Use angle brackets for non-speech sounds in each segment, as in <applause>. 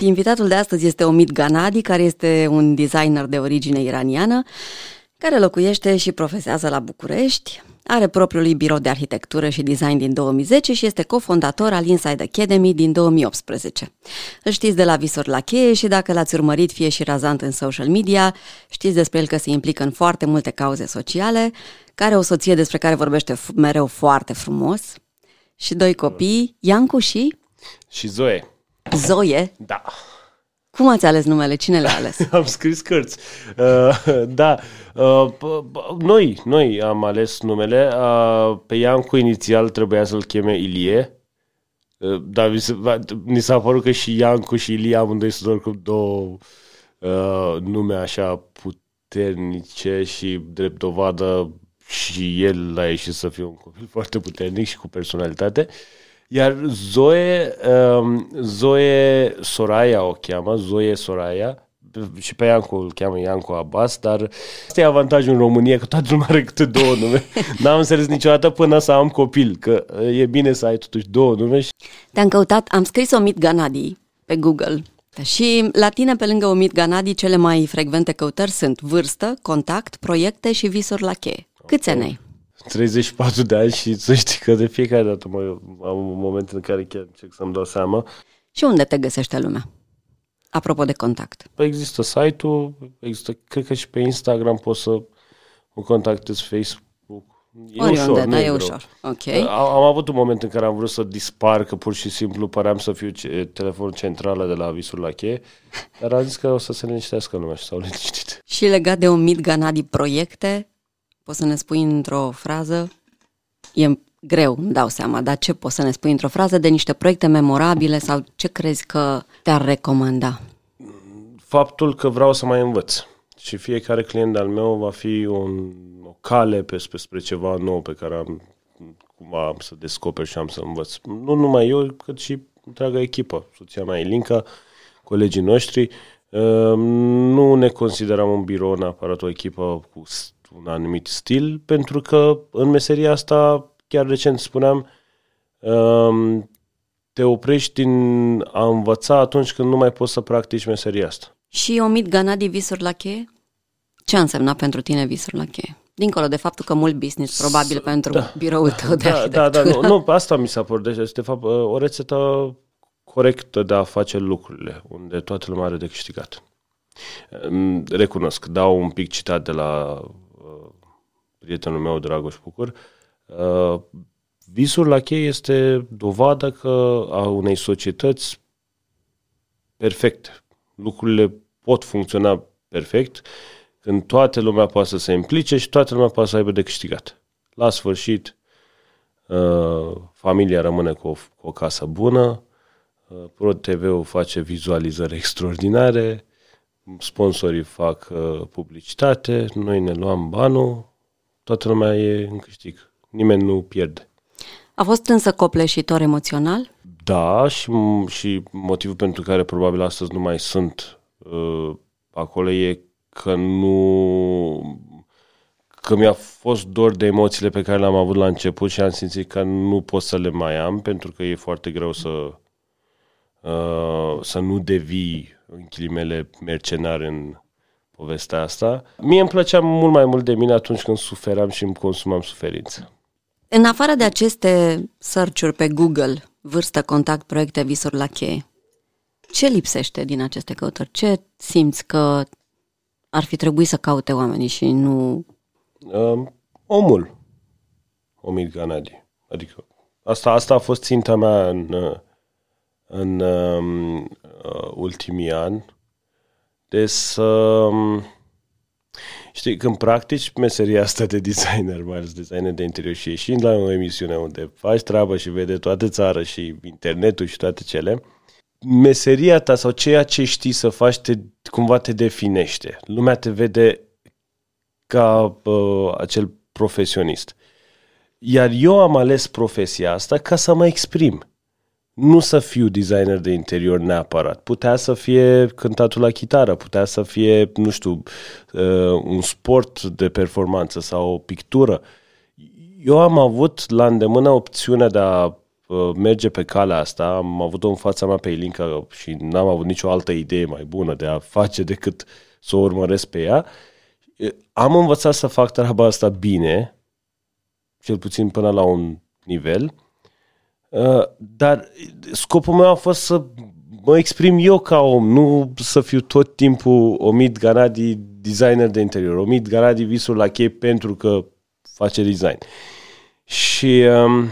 Invitatul de astăzi este Omid Ganadi, care este un designer de origine iraniană, care locuiește și profesează la București. Are propriul lui birou de arhitectură și design din 2010 și este cofondator al Inside Academy din 2018. Îl știți de la visuri la cheie și dacă l-ați urmărit fie și razant în social media, știți despre el că se implică în foarte multe cauze sociale, care o soție despre care vorbește mereu foarte frumos și doi copii, Iancu și... Și Zoe. Zoe? Da. Cum ați ales numele? Cine le-a ales? <laughs> am scris cărți. Uh, da. Uh, noi, noi am ales numele. Uh, pe Iancu inițial trebuia să-l cheme Ilie. Uh, dar mi s-a părut că și Iancu și Ilie amândoi sunt oricum două uh, nume așa puternice și drept dovadă și el a ieșit să fie un copil <laughs> foarte puternic și cu personalitate. Uh, iar Zoe, um, Zoe Soraya o cheamă, Zoe Soraya, și pe Iancu îl cheamă Iancu Abbas, dar este avantajul în România că toată lumea are câte două nume. <laughs> N-am înțeles niciodată până să am copil, că e bine să ai totuși două nume. Te-am căutat, am scris Omid Ganadi pe Google și la tine, pe lângă Omid Ganadi, cele mai frecvente căutări sunt vârstă, contact, proiecte și visuri la cheie. Câți ani ai? 34 de ani și să știi că de fiecare dată mă, am un moment în care chiar încerc să-mi dau seama. Și unde te găsește lumea? Apropo de contact. Păi există site-ul, există, cred că și pe Instagram poți să mă contactezi, Facebook. E Oriunde, ușor, da, e greu. ușor. Ok. Am, am avut un moment în care am vrut să dispar, că pur și simplu păream să fiu ce, telefonul centrală de la Visul la cheie, dar am zis că o să se liniștească lumea și s-au liniștit. Și legat de un mit Ganadi proiecte, Poți să ne spui într-o frază? E greu, îmi dau seama, dar ce poți să ne spui într-o frază de niște proiecte memorabile sau ce crezi că te-ar recomanda? Faptul că vreau să mai învăț și fiecare client al meu va fi un, o cale pe, spre ceva nou pe care am cumva am să descoper și am să învăț. Nu numai eu, cât și întreaga echipă. Soția mea Elinca, colegii noștri. Ehm, nu ne considerăm un birou neapărat o echipă cu un anumit stil, pentru că în meseria asta, chiar recent spuneam, um, te oprești din a învăța atunci când nu mai poți să practici meseria asta. Și omit Ganadi visuri la cheie? Ce a însemnat pentru tine visuri la cheie? Dincolo de faptul că mult business, probabil S- pentru da. biroul tău de da, Da, da, nu, nu, asta mi s-a părut. Deci, este de fapt o rețetă corectă de a face lucrurile, unde toată lumea are de câștigat. Recunosc, dau un pic citat de la prietenul meu, Dragoș Pucur, uh, visul la cheie este dovadă că a unei societăți perfecte. Lucrurile pot funcționa perfect când toată lumea poate să se implice și toată lumea poate să aibă de câștigat. La sfârșit, uh, familia rămâne cu o, cu o casă bună, uh, Pro TV-ul face vizualizări extraordinare, sponsorii fac publicitate, noi ne luăm banul, toată lumea e în câștig. Nimeni nu pierde. A fost însă copleșitor emoțional? Da, și, și motivul pentru care probabil astăzi nu mai sunt uh, acolo e că nu că mi-a fost dor de emoțiile pe care le-am avut la început și am simțit că nu pot să le mai am pentru că e foarte greu să uh, să nu devii în chilimele mercenar în povestea asta. Mie îmi plăcea mult mai mult de mine atunci când suferam și îmi consumam suferință. În afară de aceste search pe Google, vârstă, contact, proiecte, visuri la cheie, ce lipsește din aceste căutări? Ce simți că ar fi trebuit să caute oamenii și nu... Um, omul. Omid Ganadi. Adică asta, asta a fost ținta mea în, în um, uh, ultimii ani de să... Știi, când practici meseria asta de designer, mai ales designer de interior și ieșind la o emisiune unde faci treabă și vede toată țara și internetul și toate cele, meseria ta sau ceea ce știi să faci te, cumva te definește. Lumea te vede ca uh, acel profesionist. Iar eu am ales profesia asta ca să mă exprim nu să fiu designer de interior neapărat. Putea să fie cântatul la chitară, putea să fie, nu știu, uh, un sport de performanță sau o pictură. Eu am avut la îndemână opțiunea de a uh, merge pe calea asta, am avut-o în fața mea pe Ilinca și n-am avut nicio altă idee mai bună de a face decât să o urmăresc pe ea. Am învățat să fac treaba asta bine, cel puțin până la un nivel, uh, dar scopul meu a fost să mă exprim eu ca om, nu să fiu tot timpul Omid Ganadi, designer de interior, Omid Ganadi visul la chei pentru că face design. Și um,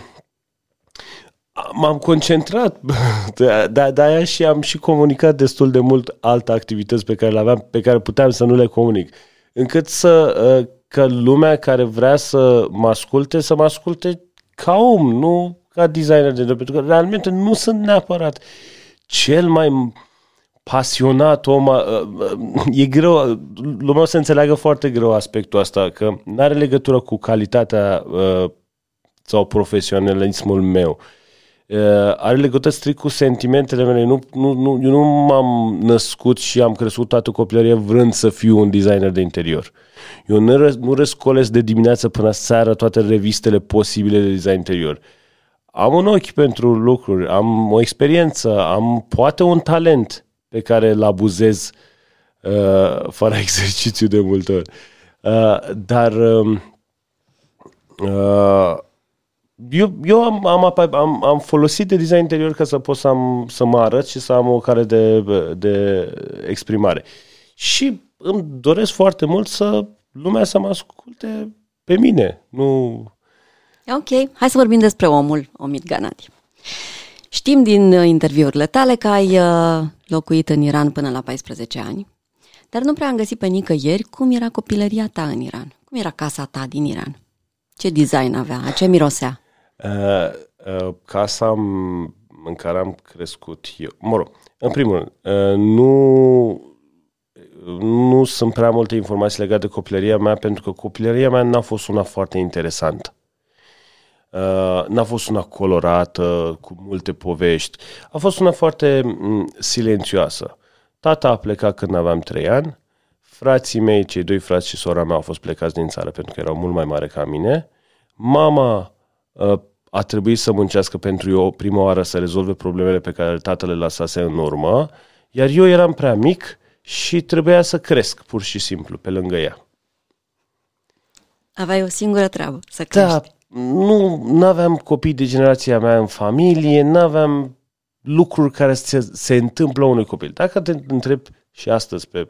m-am concentrat, <laughs> de, de, de aia și am și comunicat destul de mult alte activități pe care le aveam, pe care puteam să nu le comunic. Încât să, uh, că lumea care vrea să mă asculte, să mă asculte ca om, nu ca designer de pentru că realmente nu sunt neapărat cel mai pasionat om, uh, uh, e greu, lumea o să înțeleagă foarte greu aspectul ăsta, că nu are legătură cu calitatea sau profesionalismul meu. Are legătură strict cu sentimentele mele. Nu, nu, nu, eu nu m-am născut și am crescut toată copilăria vrând să fiu un designer de interior. Eu nu, ră, nu răscolesc de dimineață până seara toate revistele posibile de design interior. Am un ochi pentru lucruri, am o experiență, am poate un talent pe care îl abuzez uh, fără <laughs> exercițiu de multe ori. Uh, dar uh, uh, eu, eu am, am, am, am folosit de design interior ca să pot să, am, să mă arăt și să am o care de, de exprimare. Și îmi doresc foarte mult să lumea să mă asculte pe mine. Nu... Ok, hai să vorbim despre omul Omid Ganadi. Știm din uh, interviurile tale că ai uh, locuit în Iran până la 14 ani, dar nu prea am găsit pe nicăieri cum era copilăria ta în Iran. Cum era casa ta din Iran? Ce design avea? Ce mirosea? Uh, uh, casa în care am crescut eu, mă rog, în primul rând, uh, nu nu sunt prea multe informații legate de copilăria mea, pentru că copilăria mea n-a fost una foarte interesantă. Uh, n-a fost una colorată, cu multe povești. A fost una foarte mm, silențioasă. Tata a plecat când aveam trei ani, frații mei, cei doi frați și sora mea au fost plecați din țară pentru că erau mult mai mare ca mine. Mama uh, a trebuit să muncească pentru eu prima oară să rezolve problemele pe care tatăl le lăsase în urmă, iar eu eram prea mic și trebuia să cresc pur și simplu pe lângă ea. Aveai o singură treabă, să da, crești. Da, nu aveam copii de generația mea în familie, nu aveam lucruri care se, se întâmplă unui copil. Dacă te întreb și astăzi pe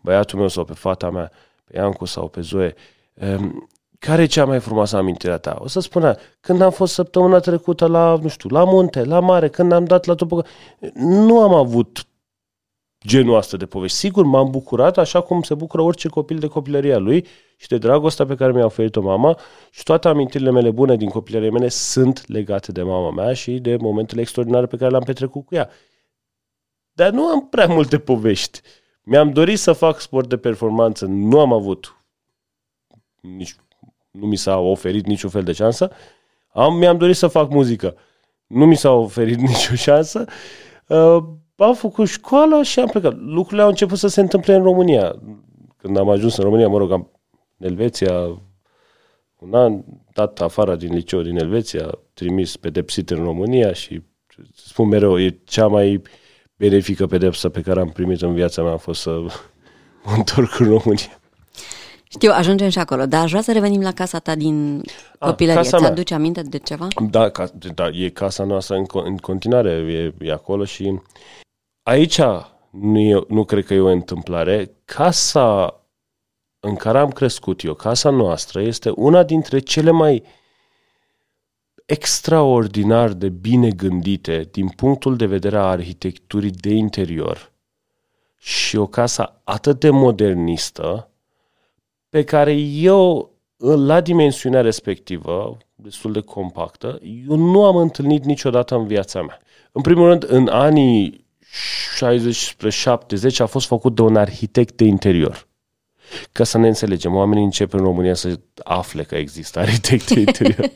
băiatul meu sau pe fata mea, pe Iancu sau pe Zoe, um, care e cea mai frumoasă amintire a ta? O să spună, când am fost săptămâna trecută la, nu știu, la munte, la mare, când am dat la topă, nu am avut genul ăsta de povești. Sigur, m-am bucurat așa cum se bucură orice copil de copilăria lui și de dragostea pe care mi-a oferit-o mama și toate amintirile mele bune din copilăria mele sunt legate de mama mea și de momentele extraordinare pe care le-am petrecut cu ea. Dar nu am prea multe povești. Mi-am dorit să fac sport de performanță, nu am avut nici, nu mi s-a oferit niciun fel de șansă. Am, mi-am dorit să fac muzică. Nu mi s-a oferit <laughs> nicio șansă. Uh, am făcut școală și am plecat. Lucrurile au început să se întâmple în România. Când am ajuns în România, mă rog, am în Elveția, un an, dat afară din liceu din Elveția, trimis pedepsit în România și spun mereu, e cea mai benefică pedepsă pe care am primit în viața mea a fost să <laughs> mă întorc în România. Știu, ajungem și acolo, dar aș vrea să revenim la casa ta din ah, copilărie. Ți-aduce aminte de ceva? Da, ca, da, e casa noastră în, în continuare, e, e acolo și aici nu, e, nu cred că e o întâmplare. Casa în care am crescut eu, casa noastră, este una dintre cele mai extraordinar de bine gândite din punctul de vedere a arhitecturii de interior și o casă atât de modernistă pe care eu, la dimensiunea respectivă, destul de compactă, eu nu am întâlnit niciodată în viața mea. În primul rând, în anii 60 spre 70 a fost făcut de un arhitect de interior. Ca să ne înțelegem, oamenii încep în România să afle că există arhitect de <laughs> interior.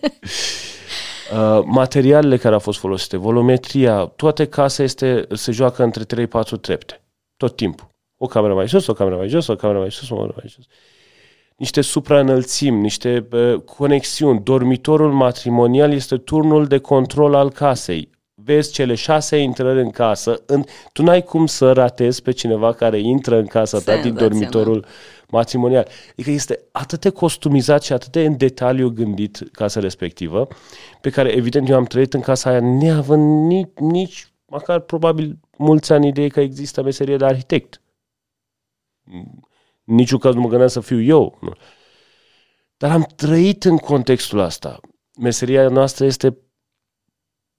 Uh, materialele care au fost folosite, volumetria, toate casa este, se joacă între 3-4 trepte. Tot timpul. O cameră mai jos, o cameră mai jos, o cameră mai sus, o cameră mai jos. niște supraînălțimi, niște uh, conexiuni. Dormitorul matrimonial este turnul de control al casei. Vezi cele șase intrări în casă, în, tu n-ai cum să ratezi pe cineva care intră în casa ta din dormitorul matrimonial. Adică este atât de costumizat și atât de în detaliu gândit casa respectivă, pe care evident eu am trăit în casa aia neavând nici, nici măcar probabil mulți ani idee că există meserie de arhitect. Niciun caz nu mă gândeam să fiu eu. Nu. Dar am trăit în contextul ăsta. Meseria noastră este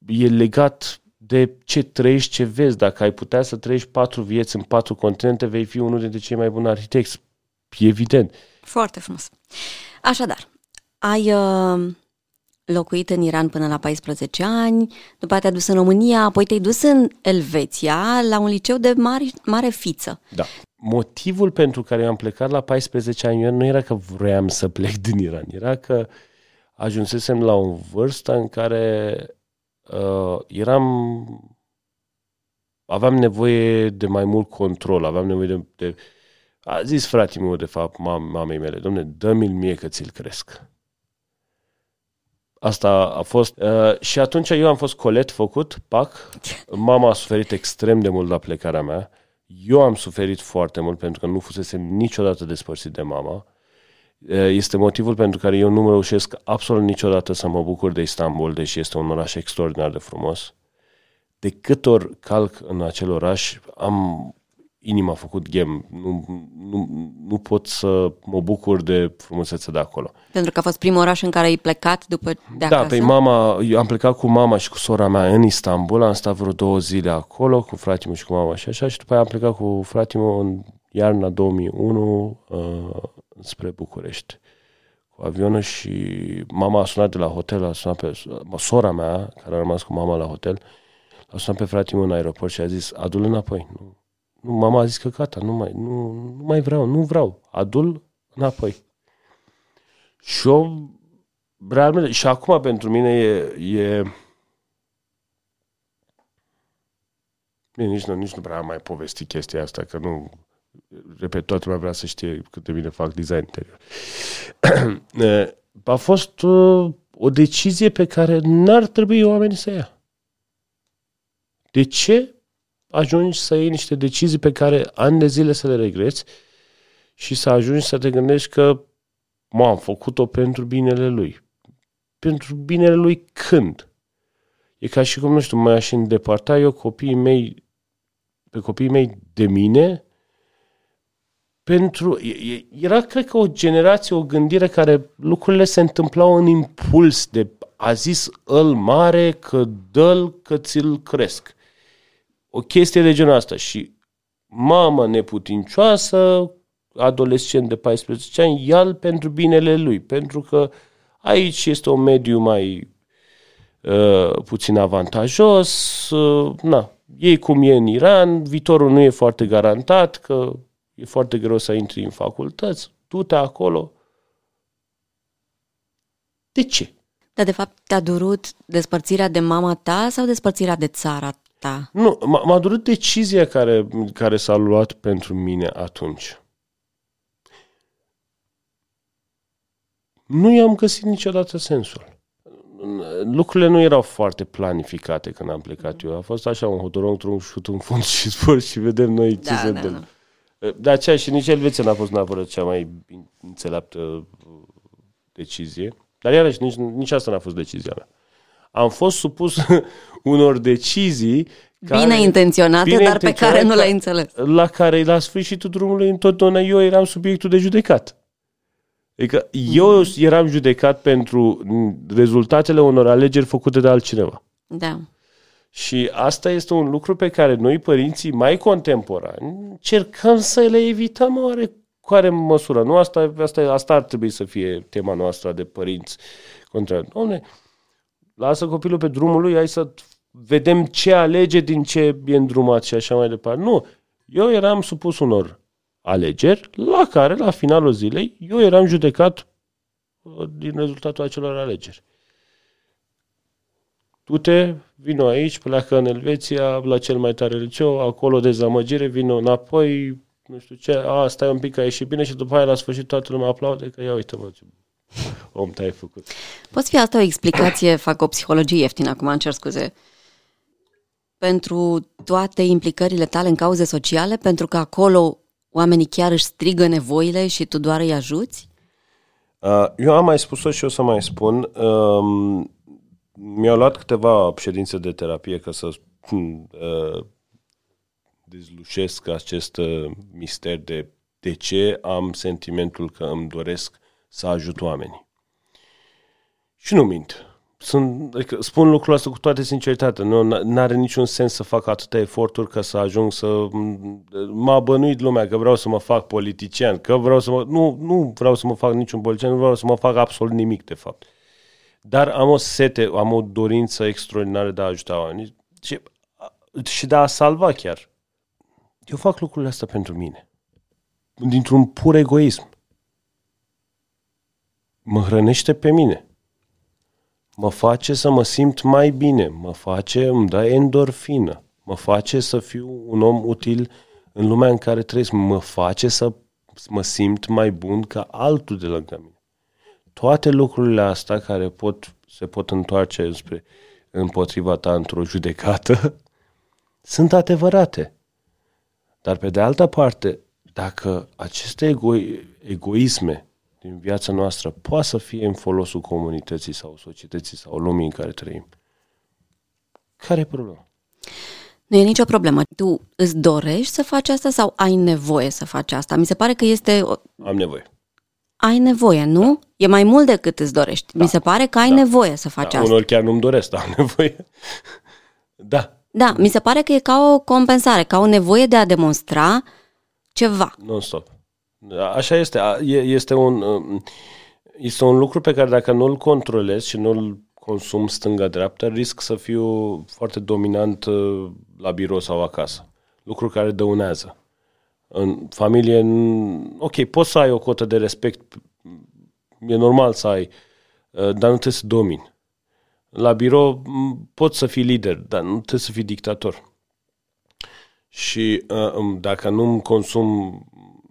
e legat de ce trăiești, ce vezi. Dacă ai putea să trăiești patru vieți în patru continente, vei fi unul dintre cei mai buni arhitecți. E evident. Foarte frumos. Așadar, ai uh, locuit în Iran până la 14 ani, după aceea te-ai dus în România, apoi te-ai dus în Elveția la un liceu de mare, mare fiță. Da. Motivul pentru care am plecat la 14 ani nu era că vroiam să plec din Iran, era că ajunsesem la o vârstă în care uh, eram aveam nevoie de mai mult control, aveam nevoie de, de a zis fratele meu, de fapt, mam, mamei mele, domne, dă-mi-l mie că ți-l cresc. Asta a fost. Uh, și atunci eu am fost colet făcut, pac. Mama a suferit extrem de mult la plecarea mea. Eu am suferit foarte mult pentru că nu fusese niciodată despărțit de mama. Uh, este motivul pentru care eu nu mă reușesc absolut niciodată să mă bucur de Istanbul, deși este un oraș extraordinar de frumos. De câte ori calc în acel oraș, am inima a făcut ghem. Nu, nu, nu pot să mă bucur de frumusețea de acolo. Pentru că a fost primul oraș în care ai plecat după de da, acasă? Da, pe mama, eu am plecat cu mama și cu sora mea în Istanbul, am stat vreo două zile acolo cu fratele și cu mama și așa și după aia am plecat cu fratele în iarna 2001 uh, spre București cu avionul și mama a sunat de la hotel, a sunat pe sora mea, care a rămas cu mama la hotel, a sunat pe fratele în aeroport și a zis, adu-l înapoi, nu, nu, mama a zis că gata, nu mai, nu, nu mai vreau, nu vreau. Adul înapoi. Și eu, realmente, și acum pentru mine e, e Bine, nici nu, nici nu prea am mai povesti chestia asta, că nu, repet, toată lumea vrea să știe cât de bine fac design interior. <clears throat> a fost uh, o decizie pe care n-ar trebui oamenii să ia. De ce? Ajungi să iei niște decizii pe care ani de zile să le regreți și să ajungi să te gândești că mă, am făcut-o pentru binele lui. Pentru binele lui când? E ca și cum, nu știu, mai aș îndepărta eu copiii mei, pe copiii mei de mine, pentru... Era, cred că, o generație, o gândire care lucrurile se întâmplau în impuls de a zis îl mare că dă că ți-l cresc o chestie de genul asta și mama neputincioasă, adolescent de 14 ani, ia pentru binele lui, pentru că aici este un mediu mai uh, puțin avantajos, uh, na, ei cum e în Iran, viitorul nu e foarte garantat, că e foarte greu să intri în facultăți, du-te acolo. De ce? Dar de fapt te-a durut despărțirea de mama ta sau despărțirea de țara ta? Nu, m-a, m-a durut decizia care, care s-a luat pentru mine atunci. Nu i-am găsit niciodată sensul. Lucrurile nu erau foarte planificate când am plecat eu. A fost așa un hotorong, un șut în fund și spor și vedem noi ce da, se da, întâmplă. Da. De aceea și nici Elveția n-a fost neapărat cea mai înțeleaptă uh, decizie. Dar iarăși, nici, nici asta n-a fost decizia mea am fost supus <laughs> unor decizii care, bine intenționate, bine dar pe care nu le-ai înțeles. La care la sfârșitul drumului întotdeauna eu eram subiectul de judecat. Adică mm. eu eram judecat pentru rezultatele unor alegeri făcute de altcineva. Da. Și asta este un lucru pe care noi, părinții mai contemporani, încercăm să le evităm oare cu are măsură. Nu asta, asta, asta ar trebui să fie tema noastră de părinți contra. Doamne, lasă copilul pe drumul lui, hai să vedem ce alege din ce e îndrumat și așa mai departe. Nu, eu eram supus unor alegeri la care, la finalul zilei, eu eram judecat uh, din rezultatul acelor alegeri. Tu te, vino aici, pleacă în Elveția, la cel mai tare liceu, acolo dezamăgire, vino înapoi, nu știu ce, a, stai un pic că a ieșit bine și după aia la sfârșit toată lumea aplaude că ia uite mă, ce om te-ai făcut. Poți fi asta o explicație, fac o psihologie ieftină, acum îmi cer scuze, pentru toate implicările tale în cauze sociale, pentru că acolo oamenii chiar își strigă nevoile și tu doar îi ajuți? Uh, eu am mai spus-o și o să mai spun. Um, mi-au luat câteva ședințe de terapie ca să uh, dezlușesc acest uh, mister de de ce am sentimentul că îmi doresc să ajut oamenii. Și nu mint. Sunt, adică spun lucrul ăsta cu toată sinceritatea. Nu are niciun sens să fac atâtea eforturi ca să ajung să... M-a bănuit lumea că vreau să mă fac politician, că vreau să mă... Nu, nu vreau să mă fac niciun politician, nu vreau să mă fac absolut nimic, de fapt. Dar am o sete, am o dorință extraordinară de a ajuta oamenii și, și de a salva chiar. Eu fac lucrurile astea pentru mine. Dintr-un pur egoism. Mă hrănește pe mine. Mă face să mă simt mai bine. Mă face, îmi dă endorfină. Mă face să fiu un om util în lumea în care trăiesc. Mă face să mă simt mai bun ca altul de lângă mine. Toate lucrurile astea care pot, se pot întoarce spre, împotriva ta într-o judecată <laughs> sunt adevărate. Dar pe de altă parte, dacă aceste ego- egoisme din viața noastră poate să fie în folosul comunității sau societății sau lumii în care trăim, care e problema? Nu e nicio problemă. Tu îți dorești să faci asta sau ai nevoie să faci asta? Mi se pare că este... Am nevoie. Ai nevoie, nu? Da. E mai mult decât îți dorești. Da. Mi se pare că ai da. nevoie să faci da. asta. Unor chiar nu-mi doresc, dar am <laughs> nevoie. da. Da, mi se pare că e ca o compensare, ca o nevoie de a demonstra ceva. Non-stop. Așa este. Este un, este un lucru pe care dacă nu-l controlez și nu-l consum stânga-dreapta, risc să fiu foarte dominant uh, la birou sau acasă. Lucru care dăunează. În familie, ok, poți să ai o cotă de respect, e normal să ai, uh, dar nu trebuie să domini. La birou poți să fii lider, dar nu trebuie să fii dictator. Și uh, dacă nu consum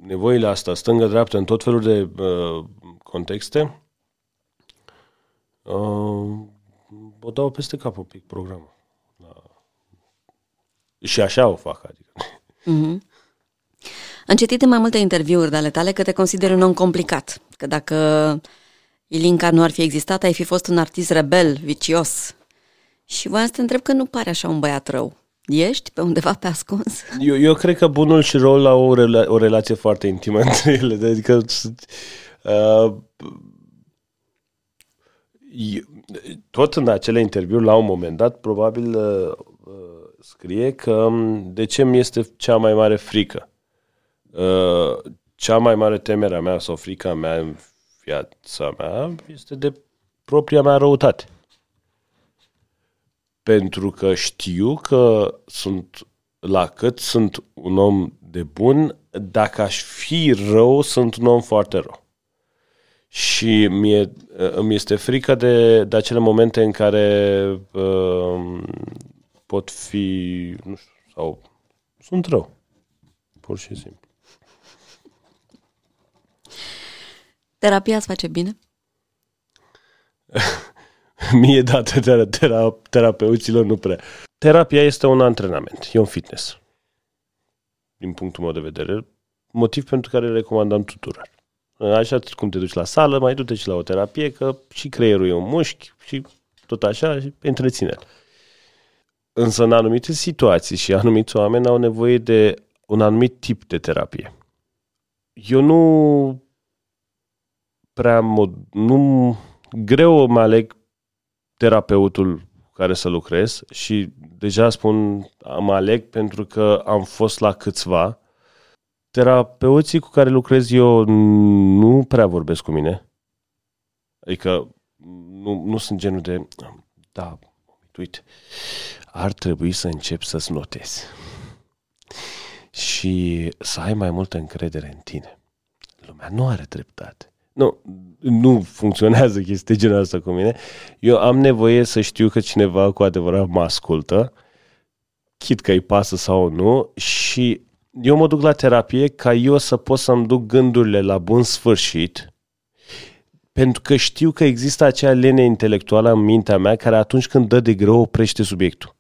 nevoile astea, stângă-dreaptă, în tot felul de uh, contexte, uh, o dau peste cap un pic programul. Da. Și așa o fac, adică. Mm-hmm. Am citit în mai multe interviuri de ale tale că te consideri un om complicat, că dacă Ilinca nu ar fi existat, ai fi fost un artist rebel, vicios. Și voiam să te întreb că nu pare așa un băiat rău. Ești pe undeva pe ascuns? Eu, eu cred că bunul și răul au o, rela- o relație foarte intimă <laughs> între ele. Adică uh, tot în acele interviuri, la un moment dat, probabil uh, uh, scrie că um, de ce mi este cea mai mare frică. Uh, cea mai mare temerea mea sau frica mea în viața mea este de propria mea răutate pentru că știu că sunt la cât sunt un om de bun, dacă aș fi rău, sunt un om foarte rău. Și mie, îmi este frică de, de acele momente în care uh, pot fi, nu știu, sau sunt rău. Pur și simplu. Terapia îți face bine? <laughs> <laughs> Mie dată tera, tera, terapeuților nu prea. Terapia este un antrenament, e un fitness. Din punctul meu de vedere, motiv pentru care recomandăm tuturor. Așa cum te duci la sală, mai du-te și la o terapie, că și creierul e un mușchi și tot așa, și întreținere. Însă în anumite situații și anumiți oameni au nevoie de un anumit tip de terapie. Eu nu prea mod, nu greu mă aleg terapeutul care să lucrez și deja spun am aleg pentru că am fost la câțiva. Terapeuții cu care lucrez eu nu prea vorbesc cu mine. Adică nu, nu sunt genul de da, uite, ar trebui să încep să-ți notezi și să ai mai multă încredere în tine. Lumea nu are dreptate. Nu, nu funcționează chestia genul asta cu mine. Eu am nevoie să știu că cineva cu adevărat mă ascultă, chit că îi pasă sau nu, și eu mă duc la terapie ca eu să pot să-mi duc gândurile la bun sfârșit, pentru că știu că există acea lene intelectuală în mintea mea care atunci când dă de greu oprește subiectul.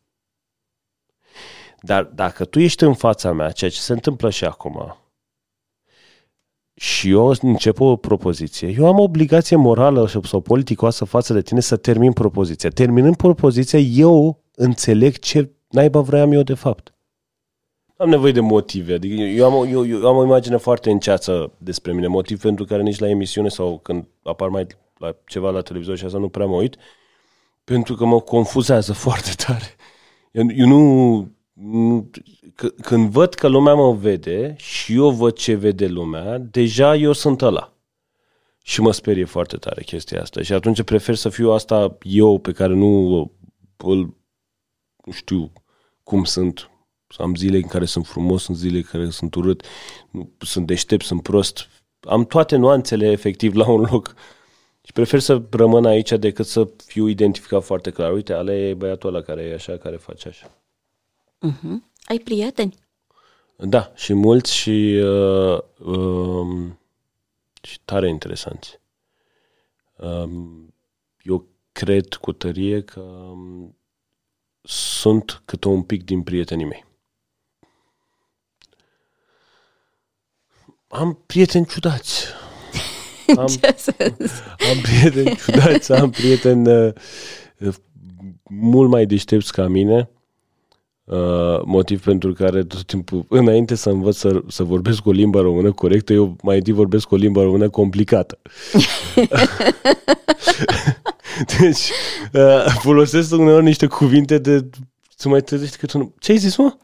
Dar dacă tu ești în fața mea, ceea ce se întâmplă și acum, și eu încep o propoziție, eu am obligație morală sau politicoasă față de tine să termin propoziția. Terminând propoziția, eu înțeleg ce naiba vreau eu de fapt. Am nevoie de motive. Adică eu, am, eu, eu am o imagine foarte înceață despre mine, motiv pentru care nici la emisiune sau când apar mai la ceva la televizor și asta nu prea mă uit, pentru că mă confuzează <laughs> foarte tare. Eu, eu nu, nu c- când văd că lumea mă vede și eu văd ce vede lumea, deja eu sunt ăla. Și mă sperie foarte tare chestia asta. Și atunci prefer să fiu asta eu pe care nu îl nu știu cum sunt. Am zile în care sunt frumos, sunt zile în care sunt urât, sunt deștept, sunt prost. Am toate nuanțele efectiv la un loc. Și prefer să rămân aici decât să fiu identificat foarte clar. Uite, ale e băiatul ăla care e așa, care face așa. Uh-huh. Ai prieteni? Da, și mulți și, uh, uh, și tare interesanți. Uh, eu cred cu tărie că um, sunt câte un pic din prietenii mei. Am prieteni ciudați. <laughs> Am, Ce am prieteni ciudați, am prieteni uh, mult mai deștepți ca mine Uh, motiv pentru care tot timpul, înainte să învăț să, să vorbesc o limbă română corectă, eu mai întâi vorbesc o limbă română complicată. <laughs> deci, uh, folosesc uneori niște cuvinte de să mai trezești că tu nu... Ce ai zis, mă?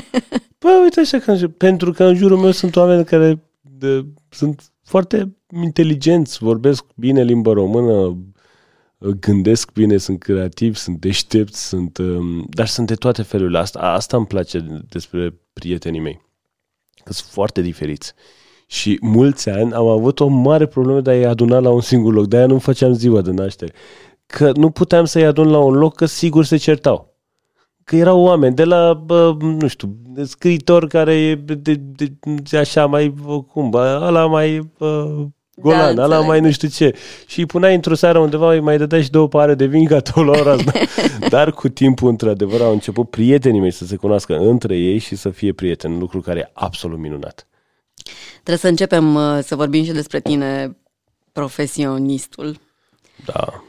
<laughs> Păi, uite așa, că, pentru că în jurul meu sunt oameni care de, sunt foarte inteligenți, vorbesc bine limba română, gândesc bine, sunt creativi, sunt deștepți, sunt, um, dar sunt de toate felurile. Asta, asta îmi place despre prietenii mei. Că sunt foarte diferiți. Și mulți ani am avut o mare problemă de a-i aduna la un singur loc. De-aia nu făceam ziua de naștere. Că nu puteam să-i adun la un loc, că sigur se certau. Că erau oameni de la, bă, nu știu, scriitor care e de, de, de, așa mai, cum, bă, ăla mai bă, Golan, da, ăla mai nu știu ce. Și îi puneai într-o seară undeva, mai dădeai și două pare de vin, gata, la ora asta. Dar cu timpul, într-adevăr, au început prietenii mei să se cunoască între ei și să fie prieteni, lucru care e absolut minunat. Trebuie să începem uh, să vorbim și despre tine, profesionistul. Da.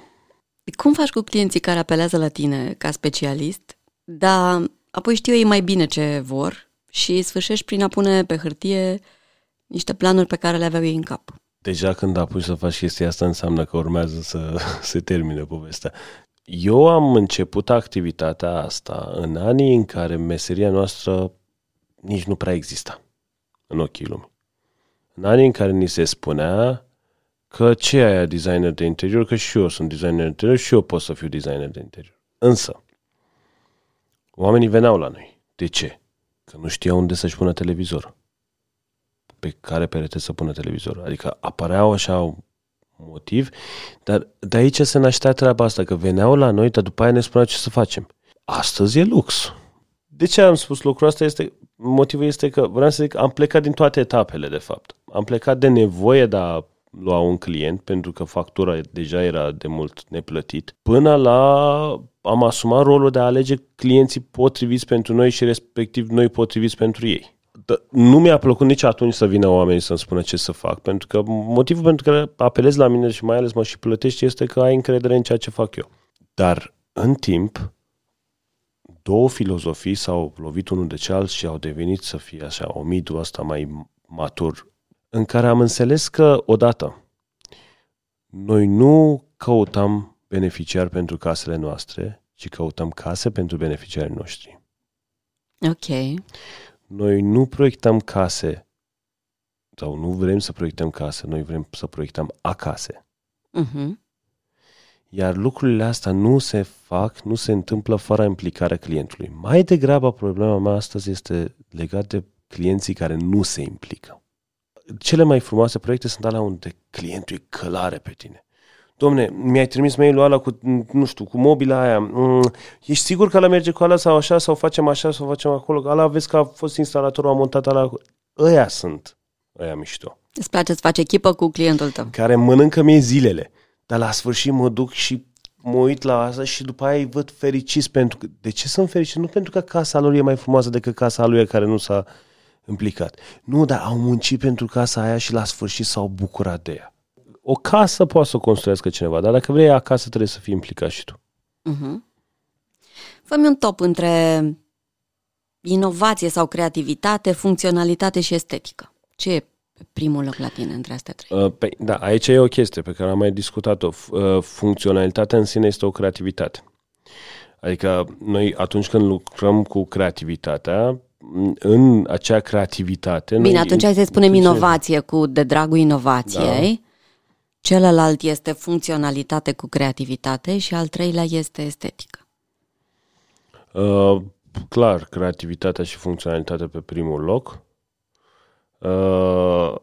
Cum faci cu clienții care apelează la tine ca specialist, dar apoi știu ei mai bine ce vor și sfârșești prin a pune pe hârtie niște planuri pe care le aveau ei în cap? Deja când apuci să faci chestia asta înseamnă că urmează să <laughs> se termine povestea. Eu am început activitatea asta în anii în care meseria noastră nici nu prea exista în ochii lumii. În anii în care ni se spunea că ce aia designer de interior, că și eu sunt designer de interior și eu pot să fiu designer de interior. Însă, oamenii veneau la noi. De ce? Că nu știau unde să-și pună televizorul pe care perete să pună televizorul. Adică apăreau așa motiv, dar de aici se naștea treaba asta, că veneau la noi, dar după aia ne spuneau ce să facem. Astăzi e lux. De ce am spus lucrul ăsta? Este, motivul este că vreau să zic, am plecat din toate etapele, de fapt. Am plecat de nevoie de a lua un client, pentru că factura deja era de mult neplătit, până la am asumat rolul de a alege clienții potriviți pentru noi și respectiv noi potriviți pentru ei nu mi-a plăcut nici atunci să vină oamenii să-mi spună ce să fac, pentru că motivul pentru care apelez la mine și mai ales mă și plătești este că ai încredere în ceea ce fac eu. Dar în timp, două filozofii s-au lovit unul de cealaltă și au devenit să fie așa, o midu asta mai matur, în care am înțeles că, odată, noi nu căutam beneficiari pentru casele noastre, ci căutăm case pentru beneficiarii noștri. Ok. Noi nu proiectăm case sau nu vrem să proiectăm case, noi vrem să proiectăm acase. Uh-huh. Iar lucrurile astea nu se fac, nu se întâmplă fără implicarea clientului. Mai degrabă problema mea astăzi este legată de clienții care nu se implică. Cele mai frumoase proiecte sunt alea unde clientul e călare pe tine. Domne, mi-ai trimis mail-ul ăla cu, nu știu, cu mobila aia, mm, ești sigur că la merge cu ala sau așa, sau facem așa, sau facem acolo, ala vezi că a fost instalatorul, a montat ala, ăia sunt, ăia mișto. Îți place să faci echipă cu clientul tău. Care mănâncă mie zilele, dar la sfârșit mă duc și mă uit la asta și după aia îi văd fericiți pentru că, de ce sunt fericiți? Nu pentru că casa lor e mai frumoasă decât casa lui care nu s-a implicat. Nu, dar au muncit pentru casa aia și la sfârșit s-au bucurat de ea. O casă poate să o construiască cineva, dar dacă vrei acasă trebuie să fii implicat și tu. Uh-huh. Fă-mi un top între inovație sau creativitate, funcționalitate și estetică. Ce e pe primul loc la tine între astea trei? Uh, păi, da, aici e o chestie pe care am mai discutat-o. Uh, funcționalitatea în sine este o creativitate. Adică noi atunci când lucrăm cu creativitatea, în acea creativitate... Bine, noi, atunci hai să spunem inovație cu de dragul inovației. Da. Celălalt este funcționalitate cu creativitate și al treilea este estetică. Uh, clar, creativitatea și funcționalitatea pe primul loc. Uh,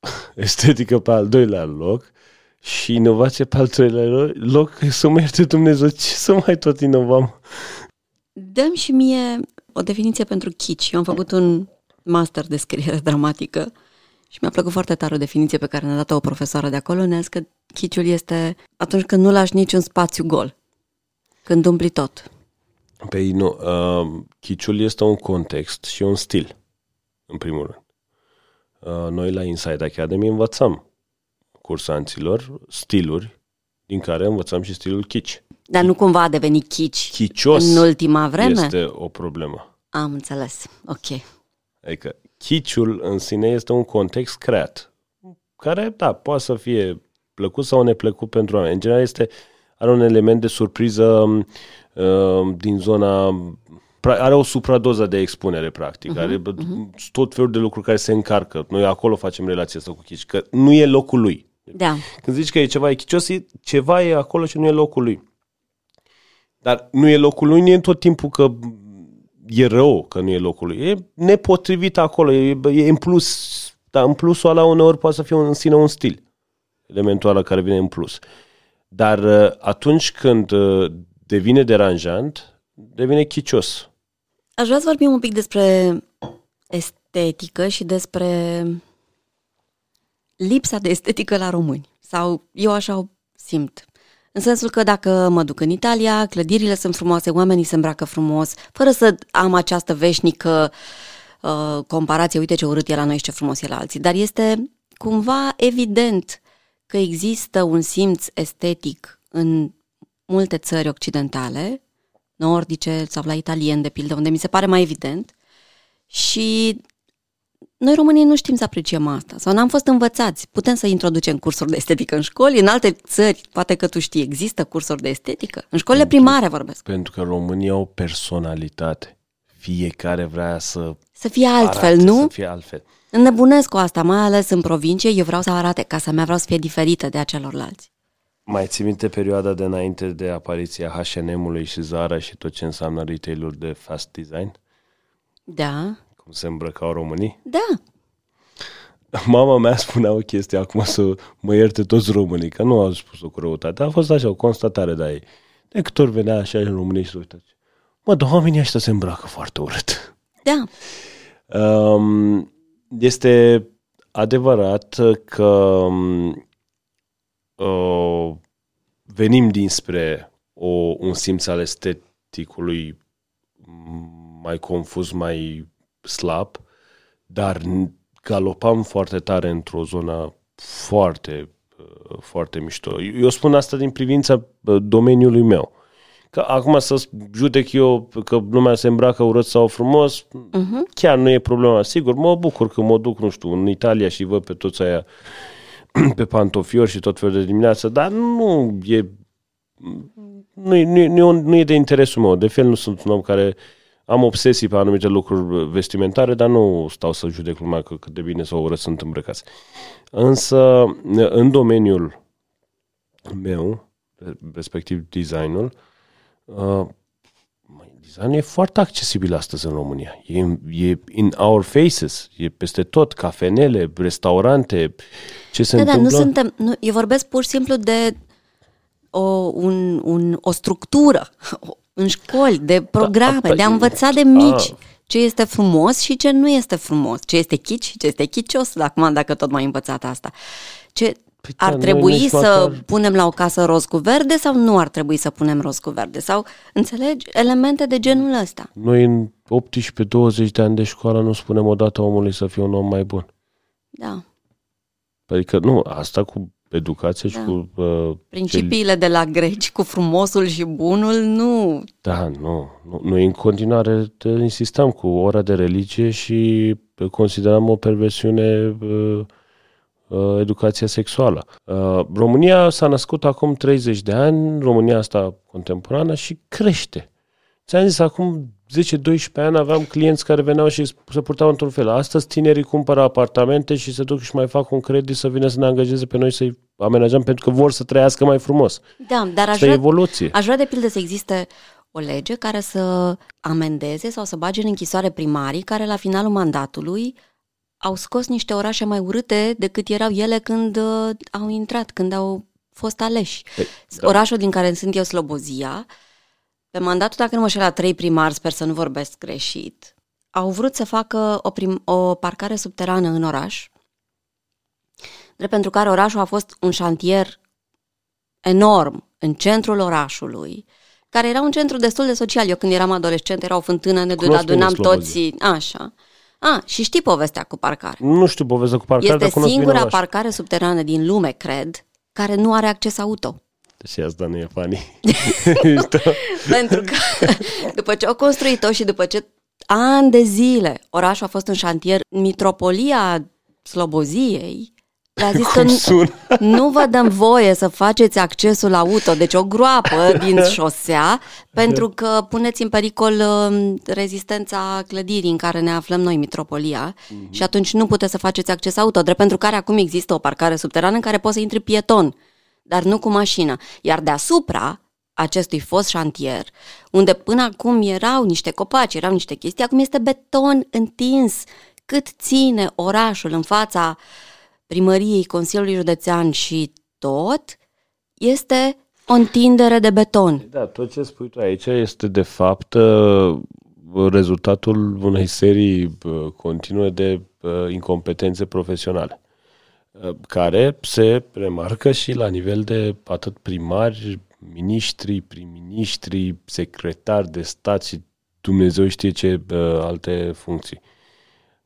<laughs> estetică pe al doilea loc și inovație pe al treilea loc. Să mă ierte Dumnezeu, ce să mai tot inovăm? Dăm și mie o definiție pentru kitsch. Eu am făcut un master de scriere dramatică și mi-a plăcut foarte tare o definiție pe care ne-a dat o profesoară de acolo. Ne-a zis că chiciul este atunci când nu lași niciun spațiu gol. Când umpli tot. Păi nu, uh, chiciul este un context și un stil, în primul rând. Uh, noi la Inside Academy învățăm cursanților stiluri din care învățăm și stilul chici. Dar nu cumva a devenit chici Chicios în ultima vreme? este o problemă. Am înțeles, ok. Adică chiciul în sine este un context creat, care, da, poate să fie plăcut sau neplăcut pentru oameni. În general este, are un element de surpriză uh, din zona are o supradoză de expunere, practic. Uh-huh, are uh-huh. tot felul de lucruri care se încarcă. Noi acolo facem relația asta cu Chici, că nu e locul lui. Da. Când zici că e ceva echicios, ceva e acolo și nu e locul lui. Dar nu e locul lui, nu e tot timpul că e rău că nu e locul lui. E nepotrivit acolo, e, e în plus, dar în plusul ăla uneori poate să fie în sine un stil. Elementul ăla care vine în plus. Dar uh, atunci când uh, devine deranjant, devine chicios. Aș vrea să vorbim un pic despre estetică și despre lipsa de estetică la români. Sau eu așa o simt. În sensul că dacă mă duc în Italia, clădirile sunt frumoase, oamenii se îmbracă frumos, fără să am această veșnică uh, comparație, uite ce urât e la noi și ce frumos e la alții. Dar este cumva evident că există un simț estetic în multe țări occidentale, nordice sau la italien, de pildă, unde mi se pare mai evident. Și noi românii nu știm să apreciem asta sau n-am fost învățați. Putem să introducem cursuri de estetică în școli, în alte țări, poate că tu știi, există cursuri de estetică. În școlile pentru, primare vorbesc. Pentru că România au personalitate. Fiecare vrea să... Să fie altfel, arate, nu? Să fie altfel. Înnebunesc cu asta, mai ales în provincie, eu vreau să arate, casa mea vreau să fie diferită de a celorlalți. Mai ții minte perioada de înainte de apariția H&M-ului și Zara și tot ce înseamnă retail de fast design? Da. Cum se îmbrăcau românii? Da. Mama mea spunea o chestie acum să mă ierte toți românii, că nu au spus-o cu răutate. A fost așa, o constatare de ei. De câte ori venea așa în România și se uita. Mă, dar oamenii ăștia se îmbracă foarte urât. Da. Um, este adevărat că um, uh, venim dinspre o, un simț al esteticului mai confuz, mai slab, dar galopam foarte tare într-o zonă foarte, uh, foarte mișto. Eu spun asta din privința uh, domeniului meu. Că acum să judec eu că lumea se îmbracă urât sau frumos, uh-huh. chiar nu e problema. Sigur, mă bucur că mă duc, nu știu, în Italia și văd pe toți aia <clears throat> pe pantofiori și tot felul de dimineață, dar nu e nu e, nu, e, nu e de interesul meu. De fel nu sunt un om care am obsesii pe anumite lucruri vestimentare, dar nu stau să judec lumea că cât de bine sau urât sunt îmbrăcați. Însă, în domeniul meu, respectiv designul, uh, designul e foarte accesibil astăzi în România. E, e in our faces, e peste tot, cafenele, restaurante, ce se da, întâmplă. Da, nu suntem, nu, eu vorbesc pur și simplu de o, un, un, o structură <laughs> în școli, de programe, da, de a învăța de mici. A ce este frumos și ce nu este frumos, ce este chici și ce este chicios, acum dacă tot mai ai învățat asta. Ce păi ar da, trebui să măcar... punem la o casă roz cu verde sau nu ar trebui să punem roz cu verde? Sau, înțelegi, elemente de genul ăsta. Noi în 18-20 de ani de școală nu spunem odată omului să fie un om mai bun. Da. Adică nu, asta cu educație și da. cu... Uh, Principiile ce... de la greci cu frumosul și bunul, nu... Da, nu. nu noi în continuare insistăm cu ora de religie și considerăm o perversiune uh, uh, educația sexuală. Uh, România s-a născut acum 30 de ani, România asta contemporană și crește. Ți-am zis, acum 10-12 ani aveam clienți care veneau și se purtau într-un fel. Astăzi tinerii cumpără apartamente și se duc și mai fac un credit să vină să ne angajeze pe noi să-i amenajăm pentru că vor să trăiască mai frumos. Da, dar aș vrea, evoluție. aș vrea de pildă să existe o lege care să amendeze sau să bage în închisoare primarii care la finalul mandatului au scos niște orașe mai urâte decât erau ele când uh, au intrat, când au fost aleși. Ei, da. Orașul din care sunt eu, Slobozia, pe mandatul, dacă nu mă la trei primari, sper să nu vorbesc greșit, au vrut să facă o, prim, o parcare subterană în oraș, drept pentru care orașul a fost un șantier enorm în centrul orașului, care era un centru destul de social. Eu când eram adolescent era o fântână, ne Cunosc adunam toți, așa. A, și știi povestea cu parcare. Nu știu povestea cu parcare, Este singura parcare subterană din lume, cred, care nu are acces auto. Și asta nu e funny. <laughs> Pentru că după ce au construit-o și după ce ani de zile orașul a fost în șantier, mitropolia Sloboziei le-a zis Cum că nu, nu vă dăm voie să faceți accesul auto, deci o groapă <laughs> din șosea, pentru că puneți în pericol um, rezistența clădirii în care ne aflăm noi, mitropolia, mm-hmm. și atunci nu puteți să faceți acces auto, drept pentru care acum există o parcare subterană în care poți să intri pieton dar nu cu mașină. Iar deasupra acestui fost șantier, unde până acum erau niște copaci, erau niște chestii, acum este beton întins. Cât ține orașul în fața primăriei Consiliului Județean și tot, este o întindere de beton. Da, tot ce spui tu aici este de fapt uh, rezultatul unei serii uh, continue de uh, incompetențe profesionale. Uh, care se remarcă și la nivel de atât primari, miniștri, prim-ministri, secretari de stat și Dumnezeu știe ce uh, alte funcții.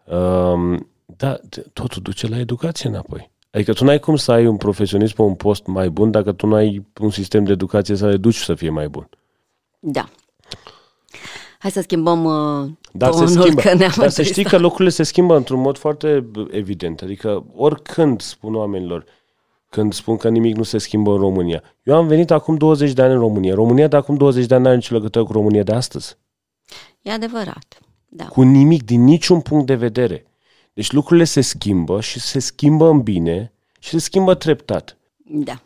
Uh, da, totul duce la educație înapoi. Adică tu n-ai cum să ai un profesionist pe un post mai bun dacă tu nu ai un sistem de educație să le duci să fie mai bun. Da. Hai să schimbăm uh, dar tonul, se schimbă. că ne-am Dar să știi că lucrurile se schimbă într-un mod foarte evident. Adică oricând spun oamenilor, când spun că nimic nu se schimbă în România. Eu am venit acum 20 de ani în România. România de acum 20 de ani nu are nicio legătură cu România de astăzi. E adevărat. Da. Cu nimic, din niciun punct de vedere. Deci lucrurile se schimbă și se schimbă în bine și se schimbă treptat. Da.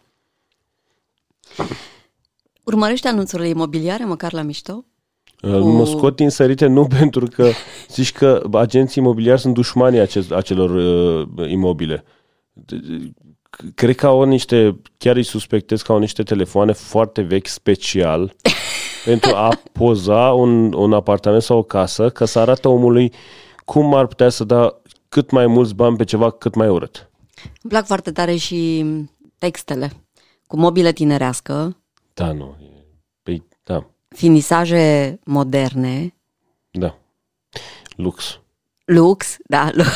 Urmărește anunțurile imobiliare, măcar la mișto? Cu... Mă scot din sărite nu <laughs> pentru că zici că agenții imobiliari sunt dușmanii acest, acelor uh, imobile. Cred că au niște, chiar îi suspectez că au niște telefoane foarte vechi special <laughs> pentru a poza un, un apartament sau o casă ca să arată omului cum ar putea să da cât mai mulți bani pe ceva cât mai urât. Îmi plac foarte tare și textele cu mobilă tinerească. Da, nu. Păi, da finisaje moderne. Da. Lux. Lux, da, lux.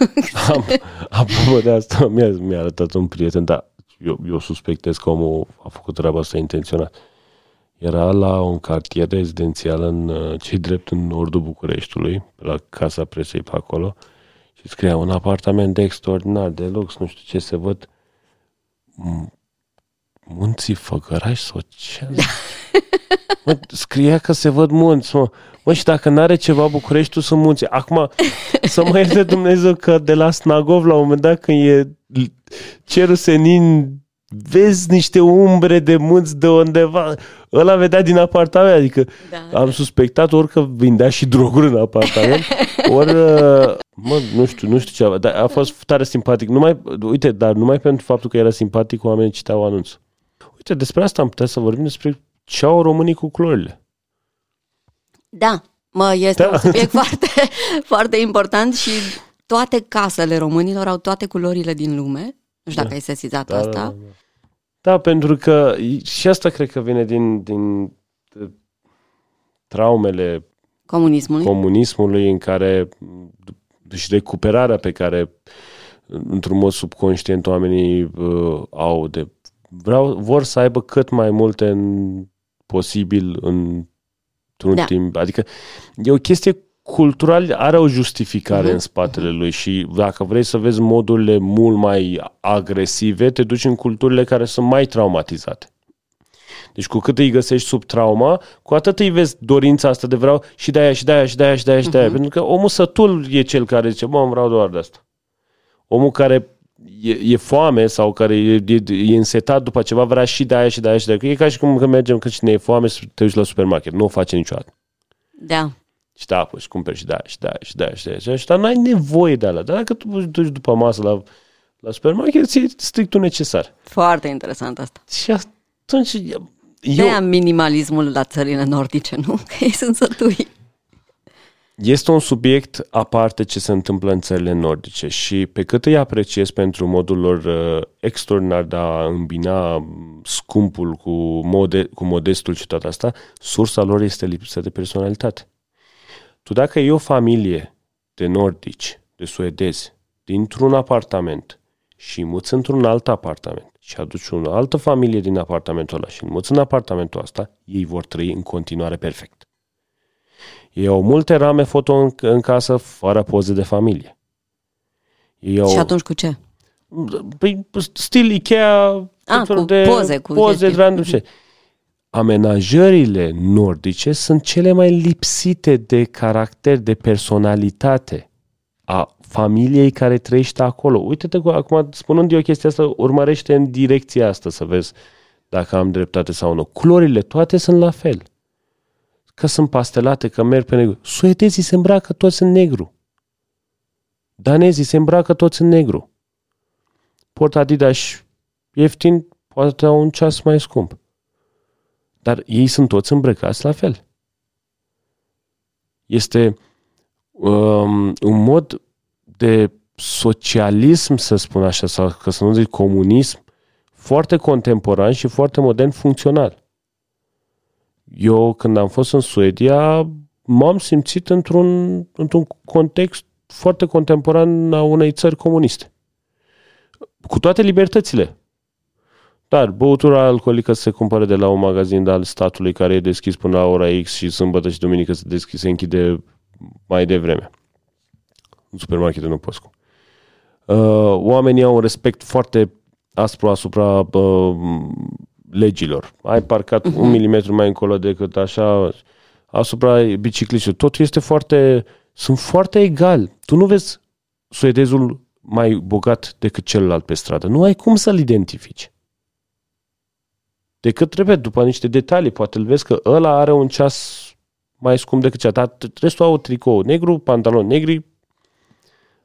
<laughs> Am, apropo de asta, mi-a, mi-a arătat un prieten, dar eu, eu suspectez că omul a făcut treaba asta intenționat. Era la un cartier rezidențial în uh, cei drept în nordul Bucureștiului, la casa presei pe acolo, și scria un apartament de extraordinar, de lux, nu știu ce se văd, munții Făgăraș sau ce? Mă, scria că se văd munți, mă. Mă, și dacă n-are ceva Bucureștiul, sunt munți. Acum, să mă ierte Dumnezeu că de la Snagov, la un moment dat, când e cerul senin, vezi niște umbre de munți de undeva. Ăla vedea din apartament, adică da. am suspectat ori că vindea și droguri în apartament, ori, uh, mă, nu știu, nu știu ce, dar a fost tare simpatic. Numai, uite, dar numai pentru faptul că era simpatic, oamenii citeau anunțul Uite, despre asta am putea să vorbim despre ce au românii cu culorile. Da, mă, este da. un subiect <laughs> foarte, foarte important și toate casele românilor au toate culorile din lume. Nu știu da. dacă ai sesizat da, asta. Da, da. da, pentru că și asta cred că vine din, din traumele comunismului. comunismului în care și recuperarea pe care într-un mod subconștient oamenii uh, au de vreau, vor să aibă cât mai multe în, posibil în, într-un da. timp. Adică e o chestie cultural are o justificare uh-huh. în spatele lui și dacă vrei să vezi modurile mult mai agresive, te duci în culturile care sunt mai traumatizate. Deci cu cât îi găsești sub trauma, cu atât îi vezi dorința asta de vreau și de aia și de aia și de aia și de aia și de aia. Uh-huh. Pentru că omul sătul e cel care zice, mă, vreau doar de asta. Omul care e, e foame sau care e, e, e însetat după ceva, vrea și de aia și de aia și de aia. E ca și cum când mergem când cine e foame să te duci la supermarket. Nu o face niciodată. Da. Și da, păi, și cumperi și de aia și de aia și de aia și de aia. Și, de aia. nu ai nevoie de alea. Dar dacă tu duci după masă la, la supermarket, ți-e strictul necesar. Foarte interesant asta. Și atunci eu... De minimalismul la țările nordice, nu? <laughs> Că ei sunt sătui. Este un subiect aparte ce se întâmplă în țările nordice și pe cât îi apreciez pentru modul lor uh, extraordinar de a îmbina scumpul cu, mode, cu modestul și tot asta, sursa lor este lipsă de personalitate. Tu dacă e o familie de nordici, de suedezi, dintr-un apartament și muți într-un alt apartament și aduci o altă familie din apartamentul ăla și înmuți în apartamentul ăsta, ei vor trăi în continuare perfect. Ei au multe rame foto în, în casă fără poze de familie. Ei au... Și atunci cu ce? Păi, stil Ikea, A, cu de poze, cu poze random și Amenajările nordice sunt cele mai lipsite de caracter, de personalitate a familiei care trăiește acolo. Uite-te, acum spunând eu chestia asta, urmărește în direcția asta să vezi dacă am dreptate sau nu. Culorile toate sunt la fel. Că sunt pastelate, că merg pe negru. Suedezii se îmbracă toți în negru. Danezii se îmbracă toți în negru. Port Adidas ieftin, poate au un ceas mai scump. Dar ei sunt toți îmbrăcați la fel. Este um, un mod de socialism, să spun așa, sau că să nu zic comunism, foarte contemporan și foarte modern funcțional. Eu, când am fost în Suedia, m-am simțit într-un, într-un context foarte contemporan a unei țări comuniste. Cu toate libertățile. Dar băutura alcoolică se cumpără de la un magazin al statului care e deschis până la ora X și sâmbătă și duminică se, deschis, se închide mai devreme. În supermarket nu poți. Uh, oamenii au un respect foarte aspru asupra uh, legilor. Ai parcat uh-huh. un milimetru mai încolo decât așa asupra biciclistului. Totul este foarte... Sunt foarte egal. Tu nu vezi suedezul mai bogat decât celălalt pe stradă. Nu ai cum să-l identifici. Decât, repet, după niște detalii, poate îl vezi că ăla are un ceas mai scump decât cea, dar restul au tricou negru, pantaloni negri,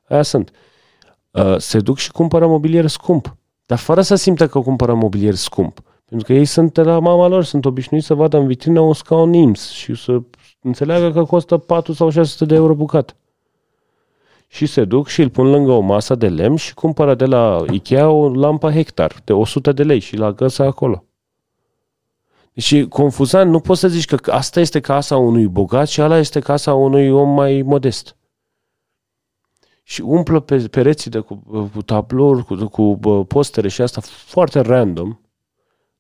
aia sunt. Uh, se duc și cumpără mobilier scump, dar fără să simtă că cumpără mobilier scump. Pentru că ei sunt de la mama lor, sunt obișnuiți să vadă în vitrină un scaun IMS și să înțeleagă că costă 4 sau 600 de euro bucat. Și se duc și îl pun lângă o masă de lemn și cumpără de la Ikea o lampă hectar de 100 de lei și la găsă acolo. Și confuzant, nu poți să zici că asta este casa unui bogat și ala este casa unui om mai modest. Și umplă pe pereții de cu, cu tablouri, cu, cu postere și asta foarte random,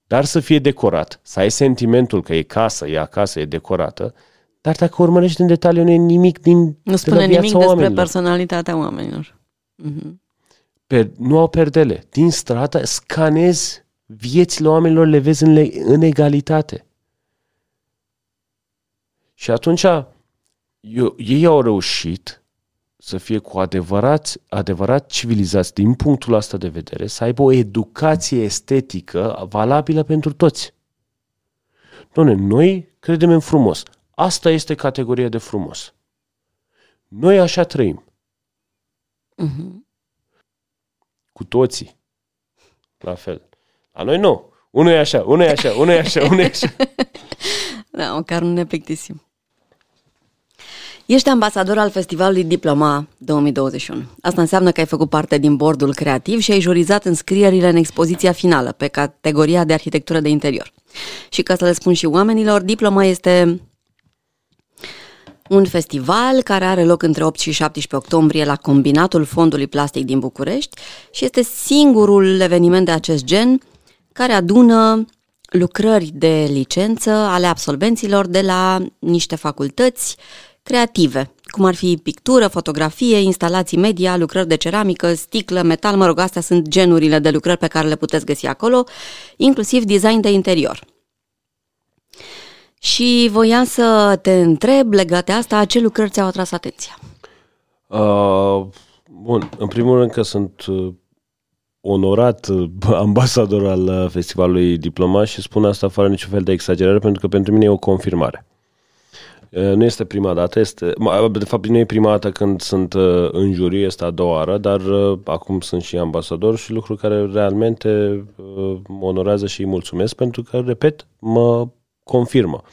dar să fie decorat, să ai sentimentul că e casă, e acasă, e decorată, dar dacă urmărești în detaliu, nu e nimic din Nu spune nimic despre oamenilor. personalitatea oamenilor. Uh-huh. Per, nu au perdele. Din strată scanezi viețile oamenilor le vezi în, le, în egalitate. Și atunci eu, ei au reușit să fie cu adevărat, adevărat civilizați din punctul ăsta de vedere, să aibă o educație estetică valabilă pentru toți. Doamne, noi credem în frumos. Asta este categoria de frumos. Noi așa trăim. Uh-huh. Cu toții. La fel. La noi nu. Unul e așa, unul e așa, unul e așa, unul e așa. <laughs> da, măcar nu ne plictisim. Ești ambasador al Festivalului Diploma 2021. Asta înseamnă că ai făcut parte din bordul creativ și ai jurizat înscrierile în expoziția finală pe categoria de arhitectură de interior. Și ca să le spun și oamenilor, Diploma este un festival care are loc între 8 și 17 octombrie la Combinatul Fondului Plastic din București și este singurul eveniment de acest gen care adună lucrări de licență ale absolvenților de la niște facultăți creative, cum ar fi pictură, fotografie, instalații media, lucrări de ceramică, sticlă, metal, mă rog, astea sunt genurile de lucrări pe care le puteți găsi acolo, inclusiv design de interior. Și voiam să te întreb legat de asta, ce lucrări ți-au atras atenția? Uh, bun, în primul rând că sunt uh, onorat uh, <laughs> ambasador al uh, festivalului Diploma și spun asta fără niciun fel de exagerare pentru că pentru mine e o confirmare. Nu este prima dată, este, de fapt nu e prima dată când sunt în juriu, este a doua oară, dar acum sunt și ambasador și lucru care realmente mă onorează și îi mulțumesc pentru că, repet, mă confirmă.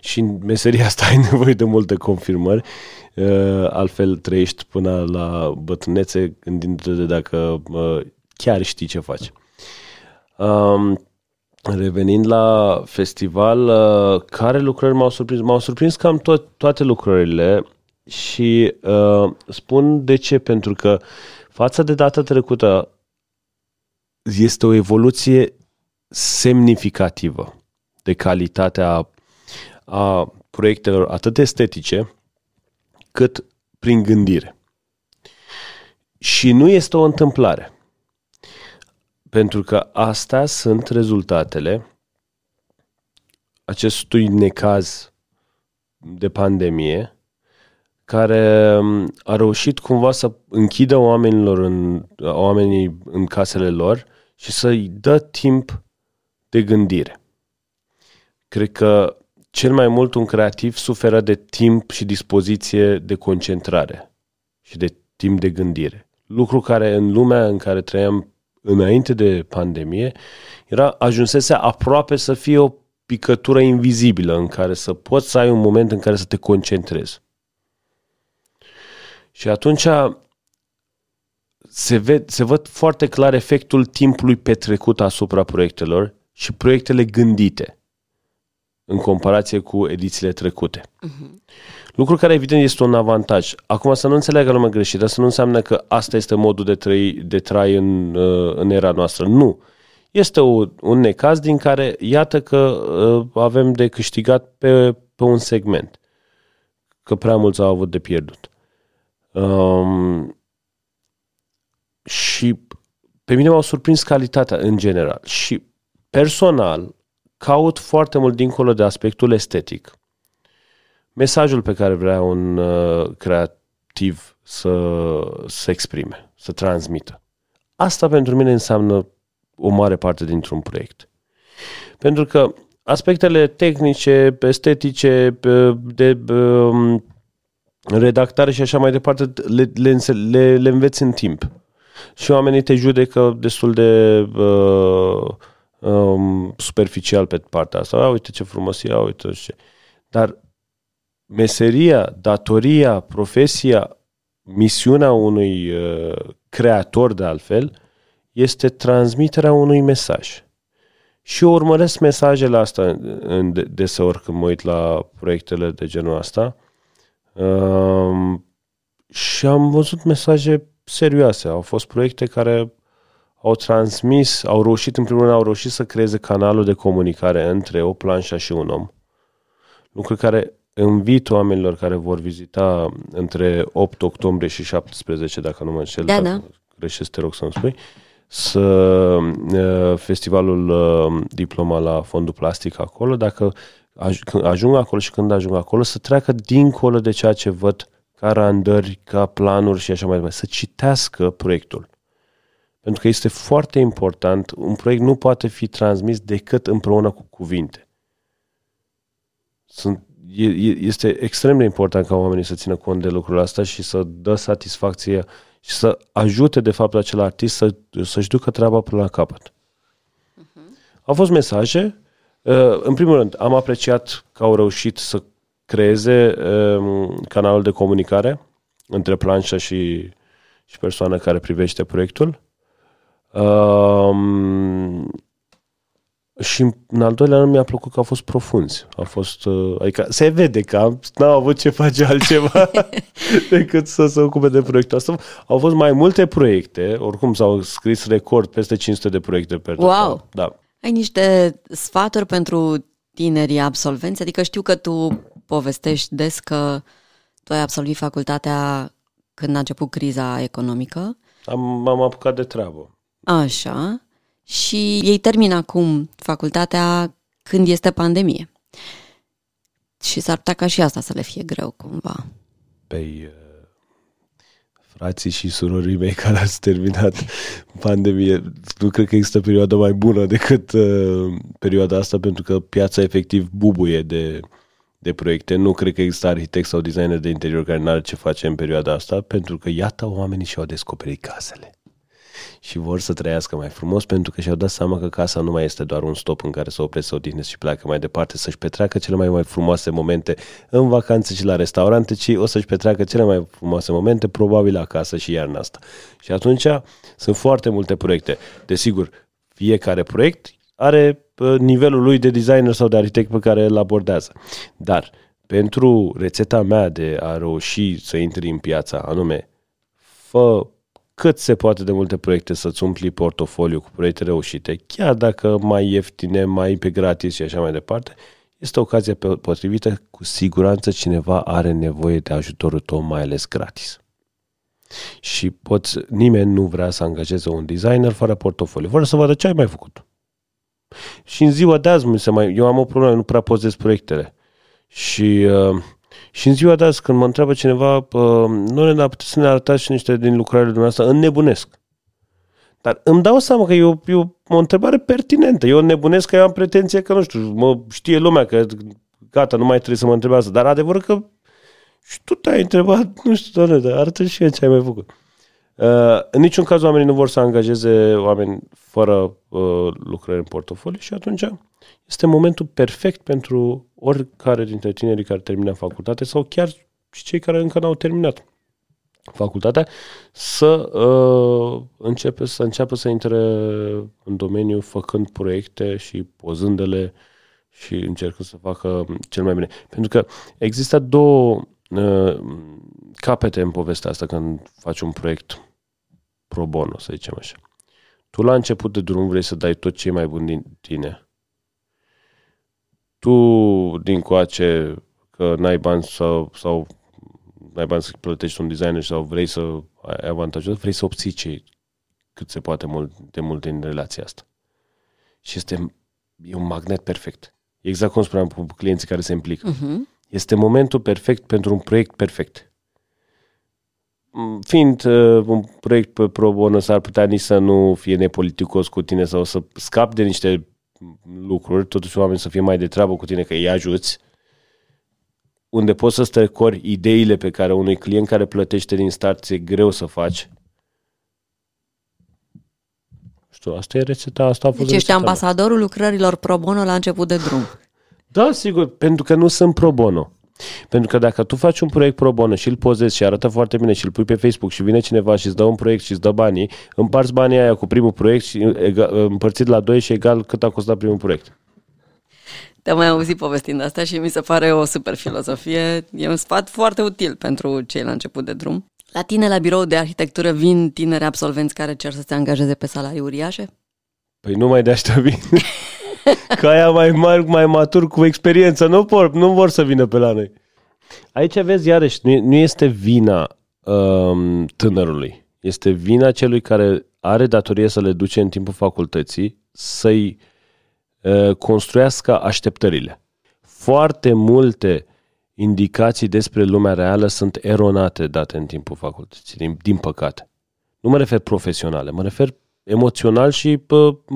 Și în meseria asta <laughs> ai nevoie de multe confirmări, altfel trăiești până la bătrânețe gândindu-te de dacă chiar știi ce faci. Um, Revenind la festival, uh, care lucrări m-au surprins? M-au surprins cam to- toate lucrările și uh, spun de ce, pentru că față de data trecută este o evoluție semnificativă de calitatea a proiectelor atât estetice cât prin gândire. Și nu este o întâmplare. Pentru că astea sunt rezultatele acestui necaz de pandemie care um, a reușit cumva să închidă oamenilor în, oamenii în casele lor și să-i dă timp de gândire. Cred că cel mai mult un creativ suferă de timp și dispoziție de concentrare și de timp de gândire. Lucru care în lumea în care trăiam înainte de pandemie, era, ajunsese aproape să fie o picătură invizibilă în care să poți să ai un moment în care să te concentrezi. Și atunci se, ved, se văd foarte clar efectul timpului petrecut asupra proiectelor și proiectele gândite în comparație cu edițiile trecute. Uh-huh. Lucru care evident este un avantaj. Acum să nu înțeleagă lumea greșit, dar să nu înseamnă că asta este modul de trai, de trai în, uh, în era noastră. Nu. Este o, un necaz din care iată că uh, avem de câștigat pe, pe un segment. Că prea mulți au avut de pierdut. Um, și pe mine m-au surprins calitatea în general. Și personal caut foarte mult dincolo de aspectul estetic mesajul pe care vrea un uh, creativ să, să exprime, să transmită. Asta pentru mine înseamnă o mare parte dintr-un proiect. Pentru că aspectele tehnice, estetice, de um, redactare și așa mai departe, le, le, le, le înveți în timp. Și oamenii te judecă destul de uh, um, superficial pe partea asta. A, uite ce frumos e, uite ce. Dar meseria, datoria, profesia, misiunea unui uh, creator de altfel este transmiterea unui mesaj. Și eu urmăresc mesajele astea în deseori când mă uit la proiectele de genul ăsta um, și am văzut mesaje serioase. Au fost proiecte care au transmis, au reușit, în primul rând, au reușit să creeze canalul de comunicare între o planșă și un om. Lucru care invit oamenilor care vor vizita între 8 octombrie și 17, dacă nu mă înșel, da, da. greșesc, te rog să-mi spui, să uh, festivalul uh, diploma la fondul plastic acolo, dacă ajung acolo și când ajung acolo, să treacă dincolo de ceea ce văd ca randări, ca planuri și așa mai departe, să citească proiectul. Pentru că este foarte important, un proiect nu poate fi transmis decât împreună cu cuvinte. Sunt este extrem de important ca oamenii să țină cont de lucrul ăsta și să dă satisfacție și să ajute, de fapt, acel artist să, să-și ducă treaba până la capăt. Uh-huh. Au fost mesaje. Uh, în primul rând, am apreciat că au reușit să creeze um, canalul de comunicare între planșa și, și persoana care privește proiectul. Um, și în al doilea rând mi-a plăcut că au fost profunzi. A fost, uh, adică se vede că n-au avut ce face altceva <laughs> decât să se ocupe de proiectul ăsta. Au fost mai multe proiecte, oricum s-au scris record peste 500 de proiecte pe Wow! Da. Ai niște sfaturi pentru tinerii absolvenți? Adică știu că tu povestești des că tu ai absolvit facultatea când a început criza economică. Am, m-am apucat de treabă. Așa. Și ei termină acum facultatea când este pandemie. Și s-ar putea ca și asta să le fie greu cumva. Păi, uh, frații și surorii mei care ați terminat pandemie, nu cred că există perioadă mai bună decât uh, perioada asta, pentru că piața efectiv bubuie de, de proiecte. Nu cred că există arhitect sau designer de interior care n-are ce face în perioada asta, pentru că iată oamenii și-au descoperit casele și vor să trăiască mai frumos pentru că și-au dat seama că casa nu mai este doar un stop în care să opresc, să odihnesc și pleacă mai departe, să-și petreacă cele mai, mai frumoase momente în vacanțe și la restaurante, ci o să-și petreacă cele mai frumoase momente probabil acasă și iarna asta. Și atunci sunt foarte multe proiecte. Desigur, fiecare proiect are nivelul lui de designer sau de arhitect pe care îl abordează. Dar pentru rețeta mea de a reuși să intri în piața, anume, fă cât se poate de multe proiecte să-ți umpli portofoliu cu proiecte reușite, chiar dacă mai ieftine, mai pe gratis și așa mai departe, este ocazia potrivită, cu siguranță cineva are nevoie de ajutorul tău, mai ales gratis. Și poți, nimeni nu vrea să angajeze un designer fără portofoliu, fără să vadă ce ai mai făcut. Și în ziua de azi, mi se mai, eu am o problemă, nu prea pozez proiectele. Și uh, și în ziua de azi, când mă întreabă cineva, nu ne puteți să ne arătați și niște din lucrările dumneavoastră, înnebunesc. Dar îmi dau seama că e o, e o întrebare pertinentă. Eu nebunesc că eu am pretenție că, nu știu, mă știe lumea că gata, nu mai trebuie să mă întrebe asta. Dar adevărul că și tu te-ai întrebat, nu știu, doamne, dar arată și eu ce ai mai făcut. Uh, în niciun caz oamenii nu vor să angajeze oameni fără uh, lucrări în portofoliu și atunci este momentul perfect pentru oricare dintre tinerii care termină facultate sau chiar și cei care încă n-au terminat facultatea să uh, începe să înceapă să intre în domeniu făcând proiecte și pozândele și încercând să facă cel mai bine. Pentru că există două uh, capete în povestea asta când faci un proiect pro bono, să zicem așa. Tu la început de drum vrei să dai tot ce e mai bun din tine tu din coace că n-ai bani sau, sau n-ai bani să plătești un designer sau vrei să ai avantajul, vrei să obții ce cât se poate mult, de mult din relația asta. Și este e un magnet perfect. Exact cum spuneam cu clienții care se implică. Uh-huh. Este momentul perfect pentru un proiect perfect. Mm, fiind uh, un proiect pe pro bono, s-ar putea nici să nu fie nepoliticos cu tine sau să scap de niște lucruri, totuși oamenii să fie mai de treabă cu tine, că îi ajuți, unde poți să strecori ideile pe care unui client care plătește din start e greu să faci. Știu, asta e rețeta, asta a fost Deci ești ambasadorul lucrărilor pro bono la început de drum. Da, sigur, pentru că nu sunt pro bono. Pentru că dacă tu faci un proiect pro bono și îl pozezi și arată foarte bine și îl pui pe Facebook și vine cineva și îți dă un proiect și îți dă banii, împarți banii aia cu primul proiect și egal, împărțit la doi și egal cât a costat primul proiect. Te-am mai auzit povestind asta și mi se pare o super filozofie. E un sfat foarte util pentru cei la început de drum. La tine, la birou de arhitectură, vin tineri absolvenți care cer să se angajeze pe salarii uriașe? Păi nu mai de asta <laughs> vin. <laughs> Că aia mai mari, mai matur, cu experiență, nu vor, nu vor să vină pe la noi. Aici vezi, iarăși, nu, nu este vina um, tânărului. Este vina celui care are datorie să le duce în timpul facultății să-i uh, construiască așteptările. Foarte multe indicații despre lumea reală sunt eronate date în timpul facultății, din, din păcate. Nu mă refer profesionale, mă refer emoțional și pe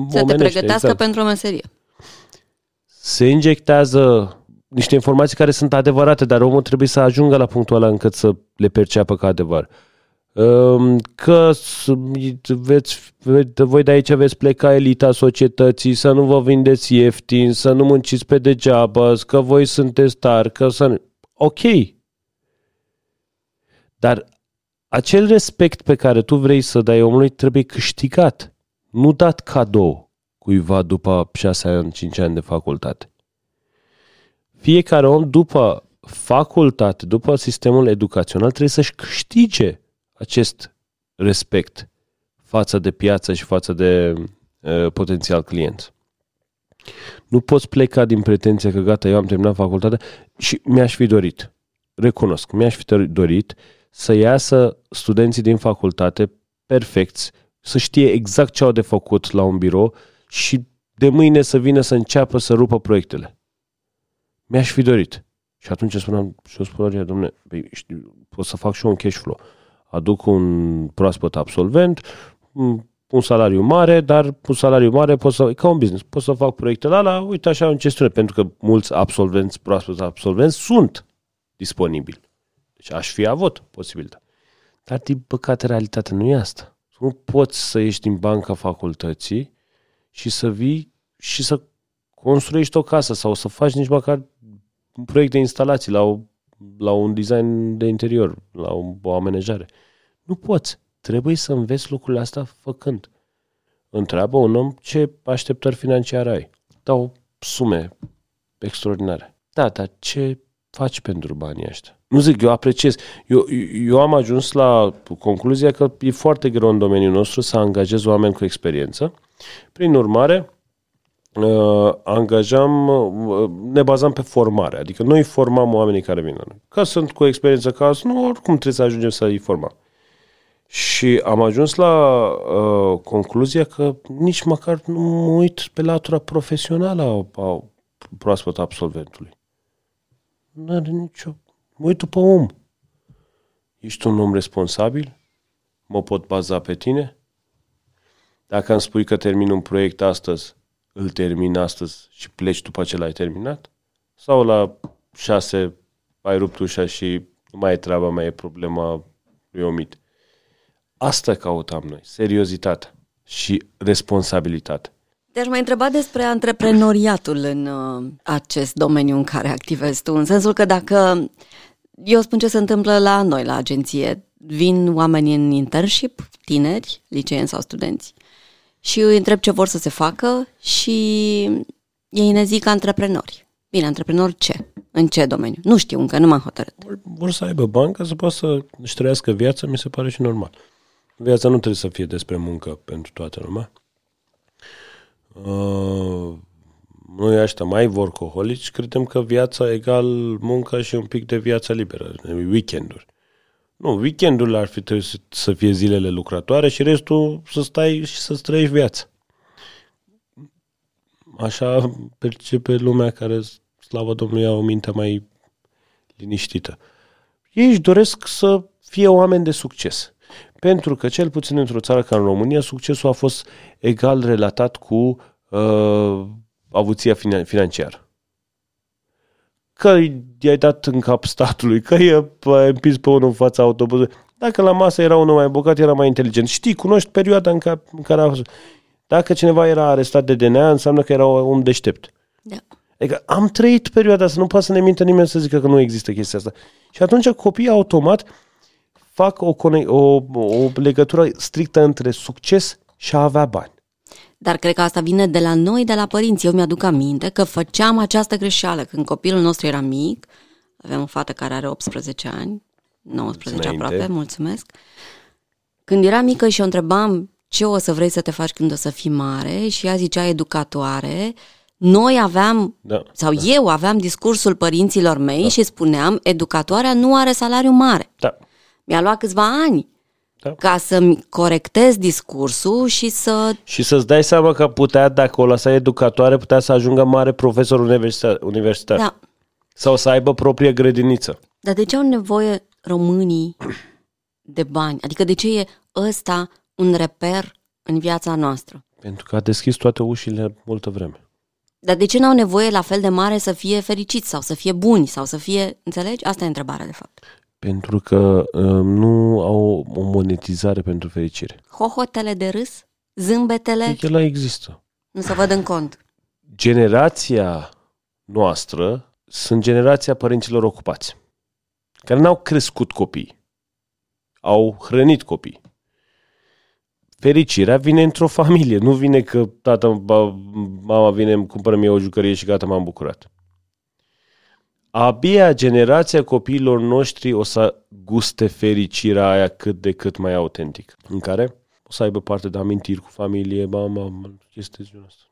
Să te pregătească exact. pentru o meserie se injectează niște informații care sunt adevărate, dar omul trebuie să ajungă la punctul ăla încât să le perceapă ca adevăr. um, că veți, voi de aici veți pleca elita societății, să nu vă vindeți ieftin, să nu munciți pe degeaba, că voi sunteți tari, că să... Ok. Dar acel respect pe care tu vrei să dai omului trebuie câștigat, nu dat cadou cuiva după 6 ani, 5 ani de facultate. Fiecare om după facultate, după sistemul educațional, trebuie să-și câștige acest respect față de piață și față de uh, potențial client. Nu poți pleca din pretenția că gata, eu am terminat facultatea și mi-aș fi dorit, recunosc, mi-aș fi dorit să iasă studenții din facultate perfecți, să știe exact ce au de făcut la un birou și de mâine să vină să înceapă să rupă proiectele. Mi-aș fi dorit. Și atunci spuneam, și eu spuneam, domnule, păi, pot să fac și eu un cash flow. Aduc un proaspăt absolvent, un salariu mare, dar un salariu mare pot să, ca un business, pot să fac proiectele alea, uite așa în gestiune, pentru că mulți absolvenți, proaspăt absolvenți sunt disponibili. Deci aș fi avut posibilitatea. Dar, din păcate, realitatea nu e asta. Nu poți să ieși din banca facultății și să vii și să construiești o casă sau să faci nici măcar un proiect de instalații la, o, la un design de interior, la o, o amenajare. Nu poți. Trebuie să înveți lucrurile astea făcând. Întreabă un om ce așteptări financiare ai. Dau sume extraordinare. Da, dar ce faci pentru banii ăștia? Nu zic, eu apreciez. Eu, eu am ajuns la concluzia că e foarte greu în domeniul nostru să angajez oameni cu experiență. Prin urmare, uh, angajam, uh, ne bazam pe formare. Adică noi formam oamenii care vin la noi. Că sunt cu experiență ca nu, oricum trebuie să ajungem să îi formăm. Și am ajuns la uh, concluzia că nici măcar nu mă uit pe latura profesională a, a proaspăt absolventului. Nu are nicio... Mă uit pe om. Ești un om responsabil? Mă pot baza pe tine? Dacă îmi spui că termin un proiect astăzi, îl termin astăzi și pleci după ce l-ai terminat? Sau la șase ai rupt ușa și nu mai e treaba mea, e problema lui Omit. Asta căutam noi, seriozitate și responsabilitate. Te-aș mai întreba despre antreprenoriatul în uh, acest domeniu în care activezi tu, în sensul că dacă eu spun ce se întâmplă la noi, la agenție, vin oameni în internship, tineri, liceeni sau studenți, și îi întreb ce vor să se facă și ei ne zic antreprenori. Bine, antreprenori ce? În ce domeniu? Nu știu încă, nu m-am hotărât. Vor să aibă bancă, să poată să își trăiască viața, mi se pare și normal. Viața nu trebuie să fie despre muncă pentru toată lumea. Uh, noi ăștia mai workaholici credem că viața egal muncă și un pic de viața liberă, weekenduri. Nu, weekendurile ar fi trebuit să fie zilele lucrătoare și restul să stai și să trăiești viața. Așa percepe lumea care, slavă Domnului, au o minte mai liniștită. Ei își doresc să fie oameni de succes. Pentru că, cel puțin într-o țară ca în România, succesul a fost egal relatat cu uh, avuția financiară. Că i-ai dat în cap statului, că i-ai împins pe unul în fața autobuzului. Dacă la masă era unul mai bogat, era mai inteligent. Știi, cunoști perioada în care, în care a fost. Dacă cineva era arestat de DNA, înseamnă că era un deștept. Da. Adică am trăit perioada asta, nu poate să ne mintă nimeni să zică că nu există chestia asta. Și atunci copiii automat fac o, o, o legătură strictă între succes și a avea bani. Dar cred că asta vine de la noi, de la părinți. Eu mi-aduc aminte că făceam această greșeală când copilul nostru era mic. Avem o fată care are 18 ani, 19 Înainte. aproape, mulțumesc. Când era mică și o întrebam ce o să vrei să te faci când o să fii mare și ea zicea educatoare, noi aveam, da, sau da. eu aveam discursul părinților mei da. și spuneam, educatoarea nu are salariu mare. Da. Mi-a luat câțiva ani da. ca să-mi corectez discursul și să... Și să-ți dai seama că putea, dacă o lăsai educatoare, putea să ajungă mare profesor universitar. universitar. Da. Sau să aibă proprie grădiniță. Dar de ce au nevoie românii de bani? Adică de ce e ăsta un reper în viața noastră? Pentru că a deschis toate ușile multă vreme. Dar de ce n-au nevoie la fel de mare să fie fericiți sau să fie buni sau să fie... Înțelegi? Asta e întrebarea, de fapt. Pentru că uh, nu au o monetizare pentru fericire. Hohotele de râs? Zâmbetele? Ele există. Nu se văd în cont. Generația noastră sunt generația părinților ocupați, care n-au crescut copii, au hrănit copii. Fericirea vine într-o familie, nu vine că tata, mama vine, îmi cumpără mie o jucărie și gata, m-am bucurat abia generația copiilor noștri o să guste fericirea aia cât de cât mai autentic, în care o să aibă parte de amintiri cu familie, mama, este genul ăsta.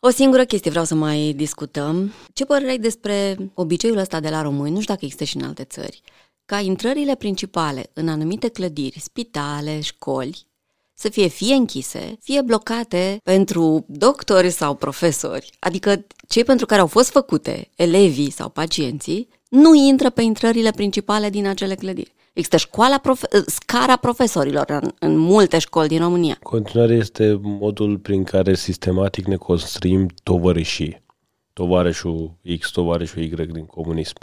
O singură chestie vreau să mai discutăm. Ce părere ai despre obiceiul ăsta de la români, nu știu dacă există și în alte țări, ca intrările principale în anumite clădiri, spitale, școli, să fie fie închise, fie blocate pentru doctori sau profesori, adică cei pentru care au fost făcute, elevii sau pacienții, nu intră pe intrările principale din acele clădiri. Există școala profe- scara profesorilor în, în multe școli din România. Continuare este modul prin care sistematic ne construim tovărășii. Tovarășul X, tovarășul Y din comunism.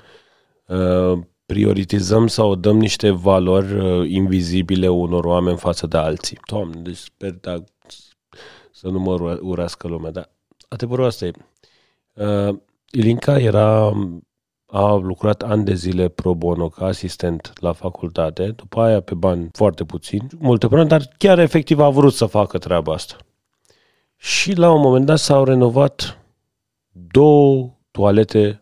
Uh, prioritizăm sau dăm niște valori uh, invizibile unor oameni față de alții. Doamne, deci sper da, să nu mă urască lumea, dar adevărul asta e. Uh, Ilinca era, a lucrat ani de zile pro bono ca asistent la facultate, după aia pe bani foarte puțini, multe până, dar chiar efectiv a vrut să facă treaba asta. Și la un moment dat s-au renovat două toalete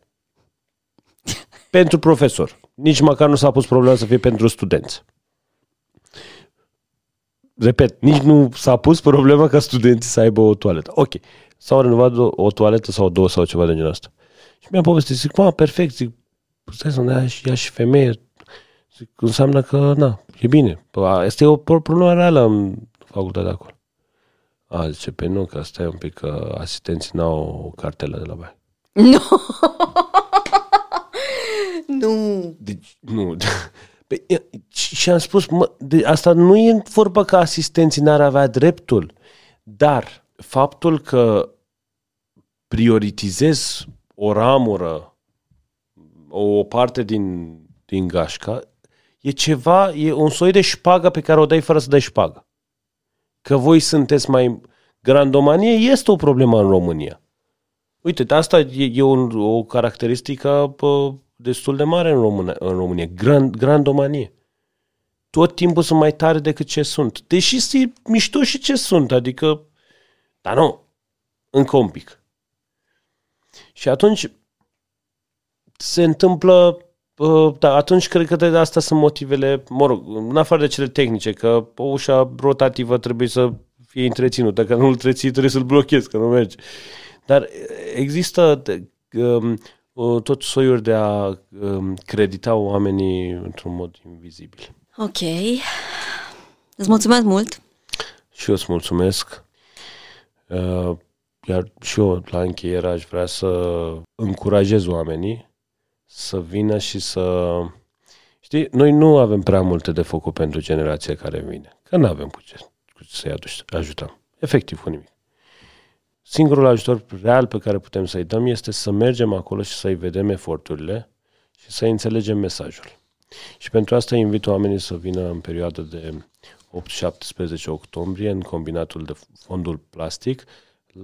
<laughs> pentru profesor nici măcar nu s-a pus problema să fie pentru studenți. Repet, nici nu s-a pus problema ca studenții să aibă o toaletă. Ok, s-au renovat o, o toaletă sau două sau ceva de genul ăsta. Și mi-am povestit, zic, mă, perfect, zic, stai să ne ia și, ia și femeie. Zic, înseamnă că, na, e bine. Asta e o problemă reală în facultatea acolo. A, zice, pe nu, că asta e un pic că asistenții n-au o cartelă de la baie. <laughs> <laughs> Nu! No. Nu. Deci, nu. <laughs> Pe, și am spus, mă, de, asta nu e vorba că asistenții n-ar avea dreptul, dar faptul că prioritizez o ramură, o parte din, din gașca, e ceva, e un soi de șpagă pe care o dai fără să dai șpagă. Că voi sunteți mai grandomanie este o problemă în România. Uite, asta e, e un, o caracteristică pă, destul de mare în, România, în România. Grand, grandomanie. Tot timpul sunt mai tare decât ce sunt. Deși sunt mișto și ce sunt, adică, dar nu, încă un pic. Și atunci se întâmplă, da, atunci cred că de asta sunt motivele, mă rog, în afară de cele tehnice, că o ușa rotativă trebuie să fie întreținută, dacă nu îl întreții trebuie să-l blochezi, că nu merge. Dar există um, tot soiuri de a um, credita oamenii într-un mod invizibil. Ok. Îți mulțumesc mult. Și eu îți mulțumesc. Uh, iar și eu, la încheiere, aș vrea să încurajez oamenii să vină și să... Știi, noi nu avem prea multe de făcut pentru generația care vine. Că nu avem cu ce să-i ajutăm. Efectiv, cu nimic. Singurul ajutor real pe care putem să-i dăm este să mergem acolo și să-i vedem eforturile și să înțelegem mesajul. Și pentru asta invit oamenii să vină în perioada de 8-17 octombrie în combinatul de fondul plastic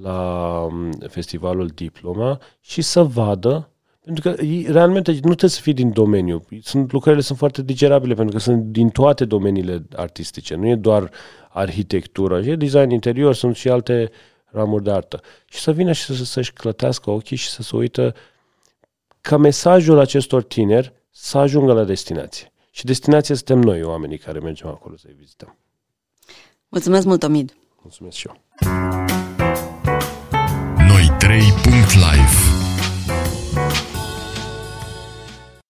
la um, festivalul Diploma și să vadă pentru că realmente nu trebuie să fii din domeniu. Sunt, lucrările sunt foarte digerabile pentru că sunt din toate domeniile artistice. Nu e doar arhitectură, e design interior, sunt și alte ramuri de artă. Și să vină și să, să-și clătească ochii și să se uită ca mesajul acestor tineri să ajungă la destinație. Și destinația suntem noi, oamenii care mergem acolo să-i vizităm. Mulțumesc mult, Omid! Mulțumesc și eu! Noi 3.live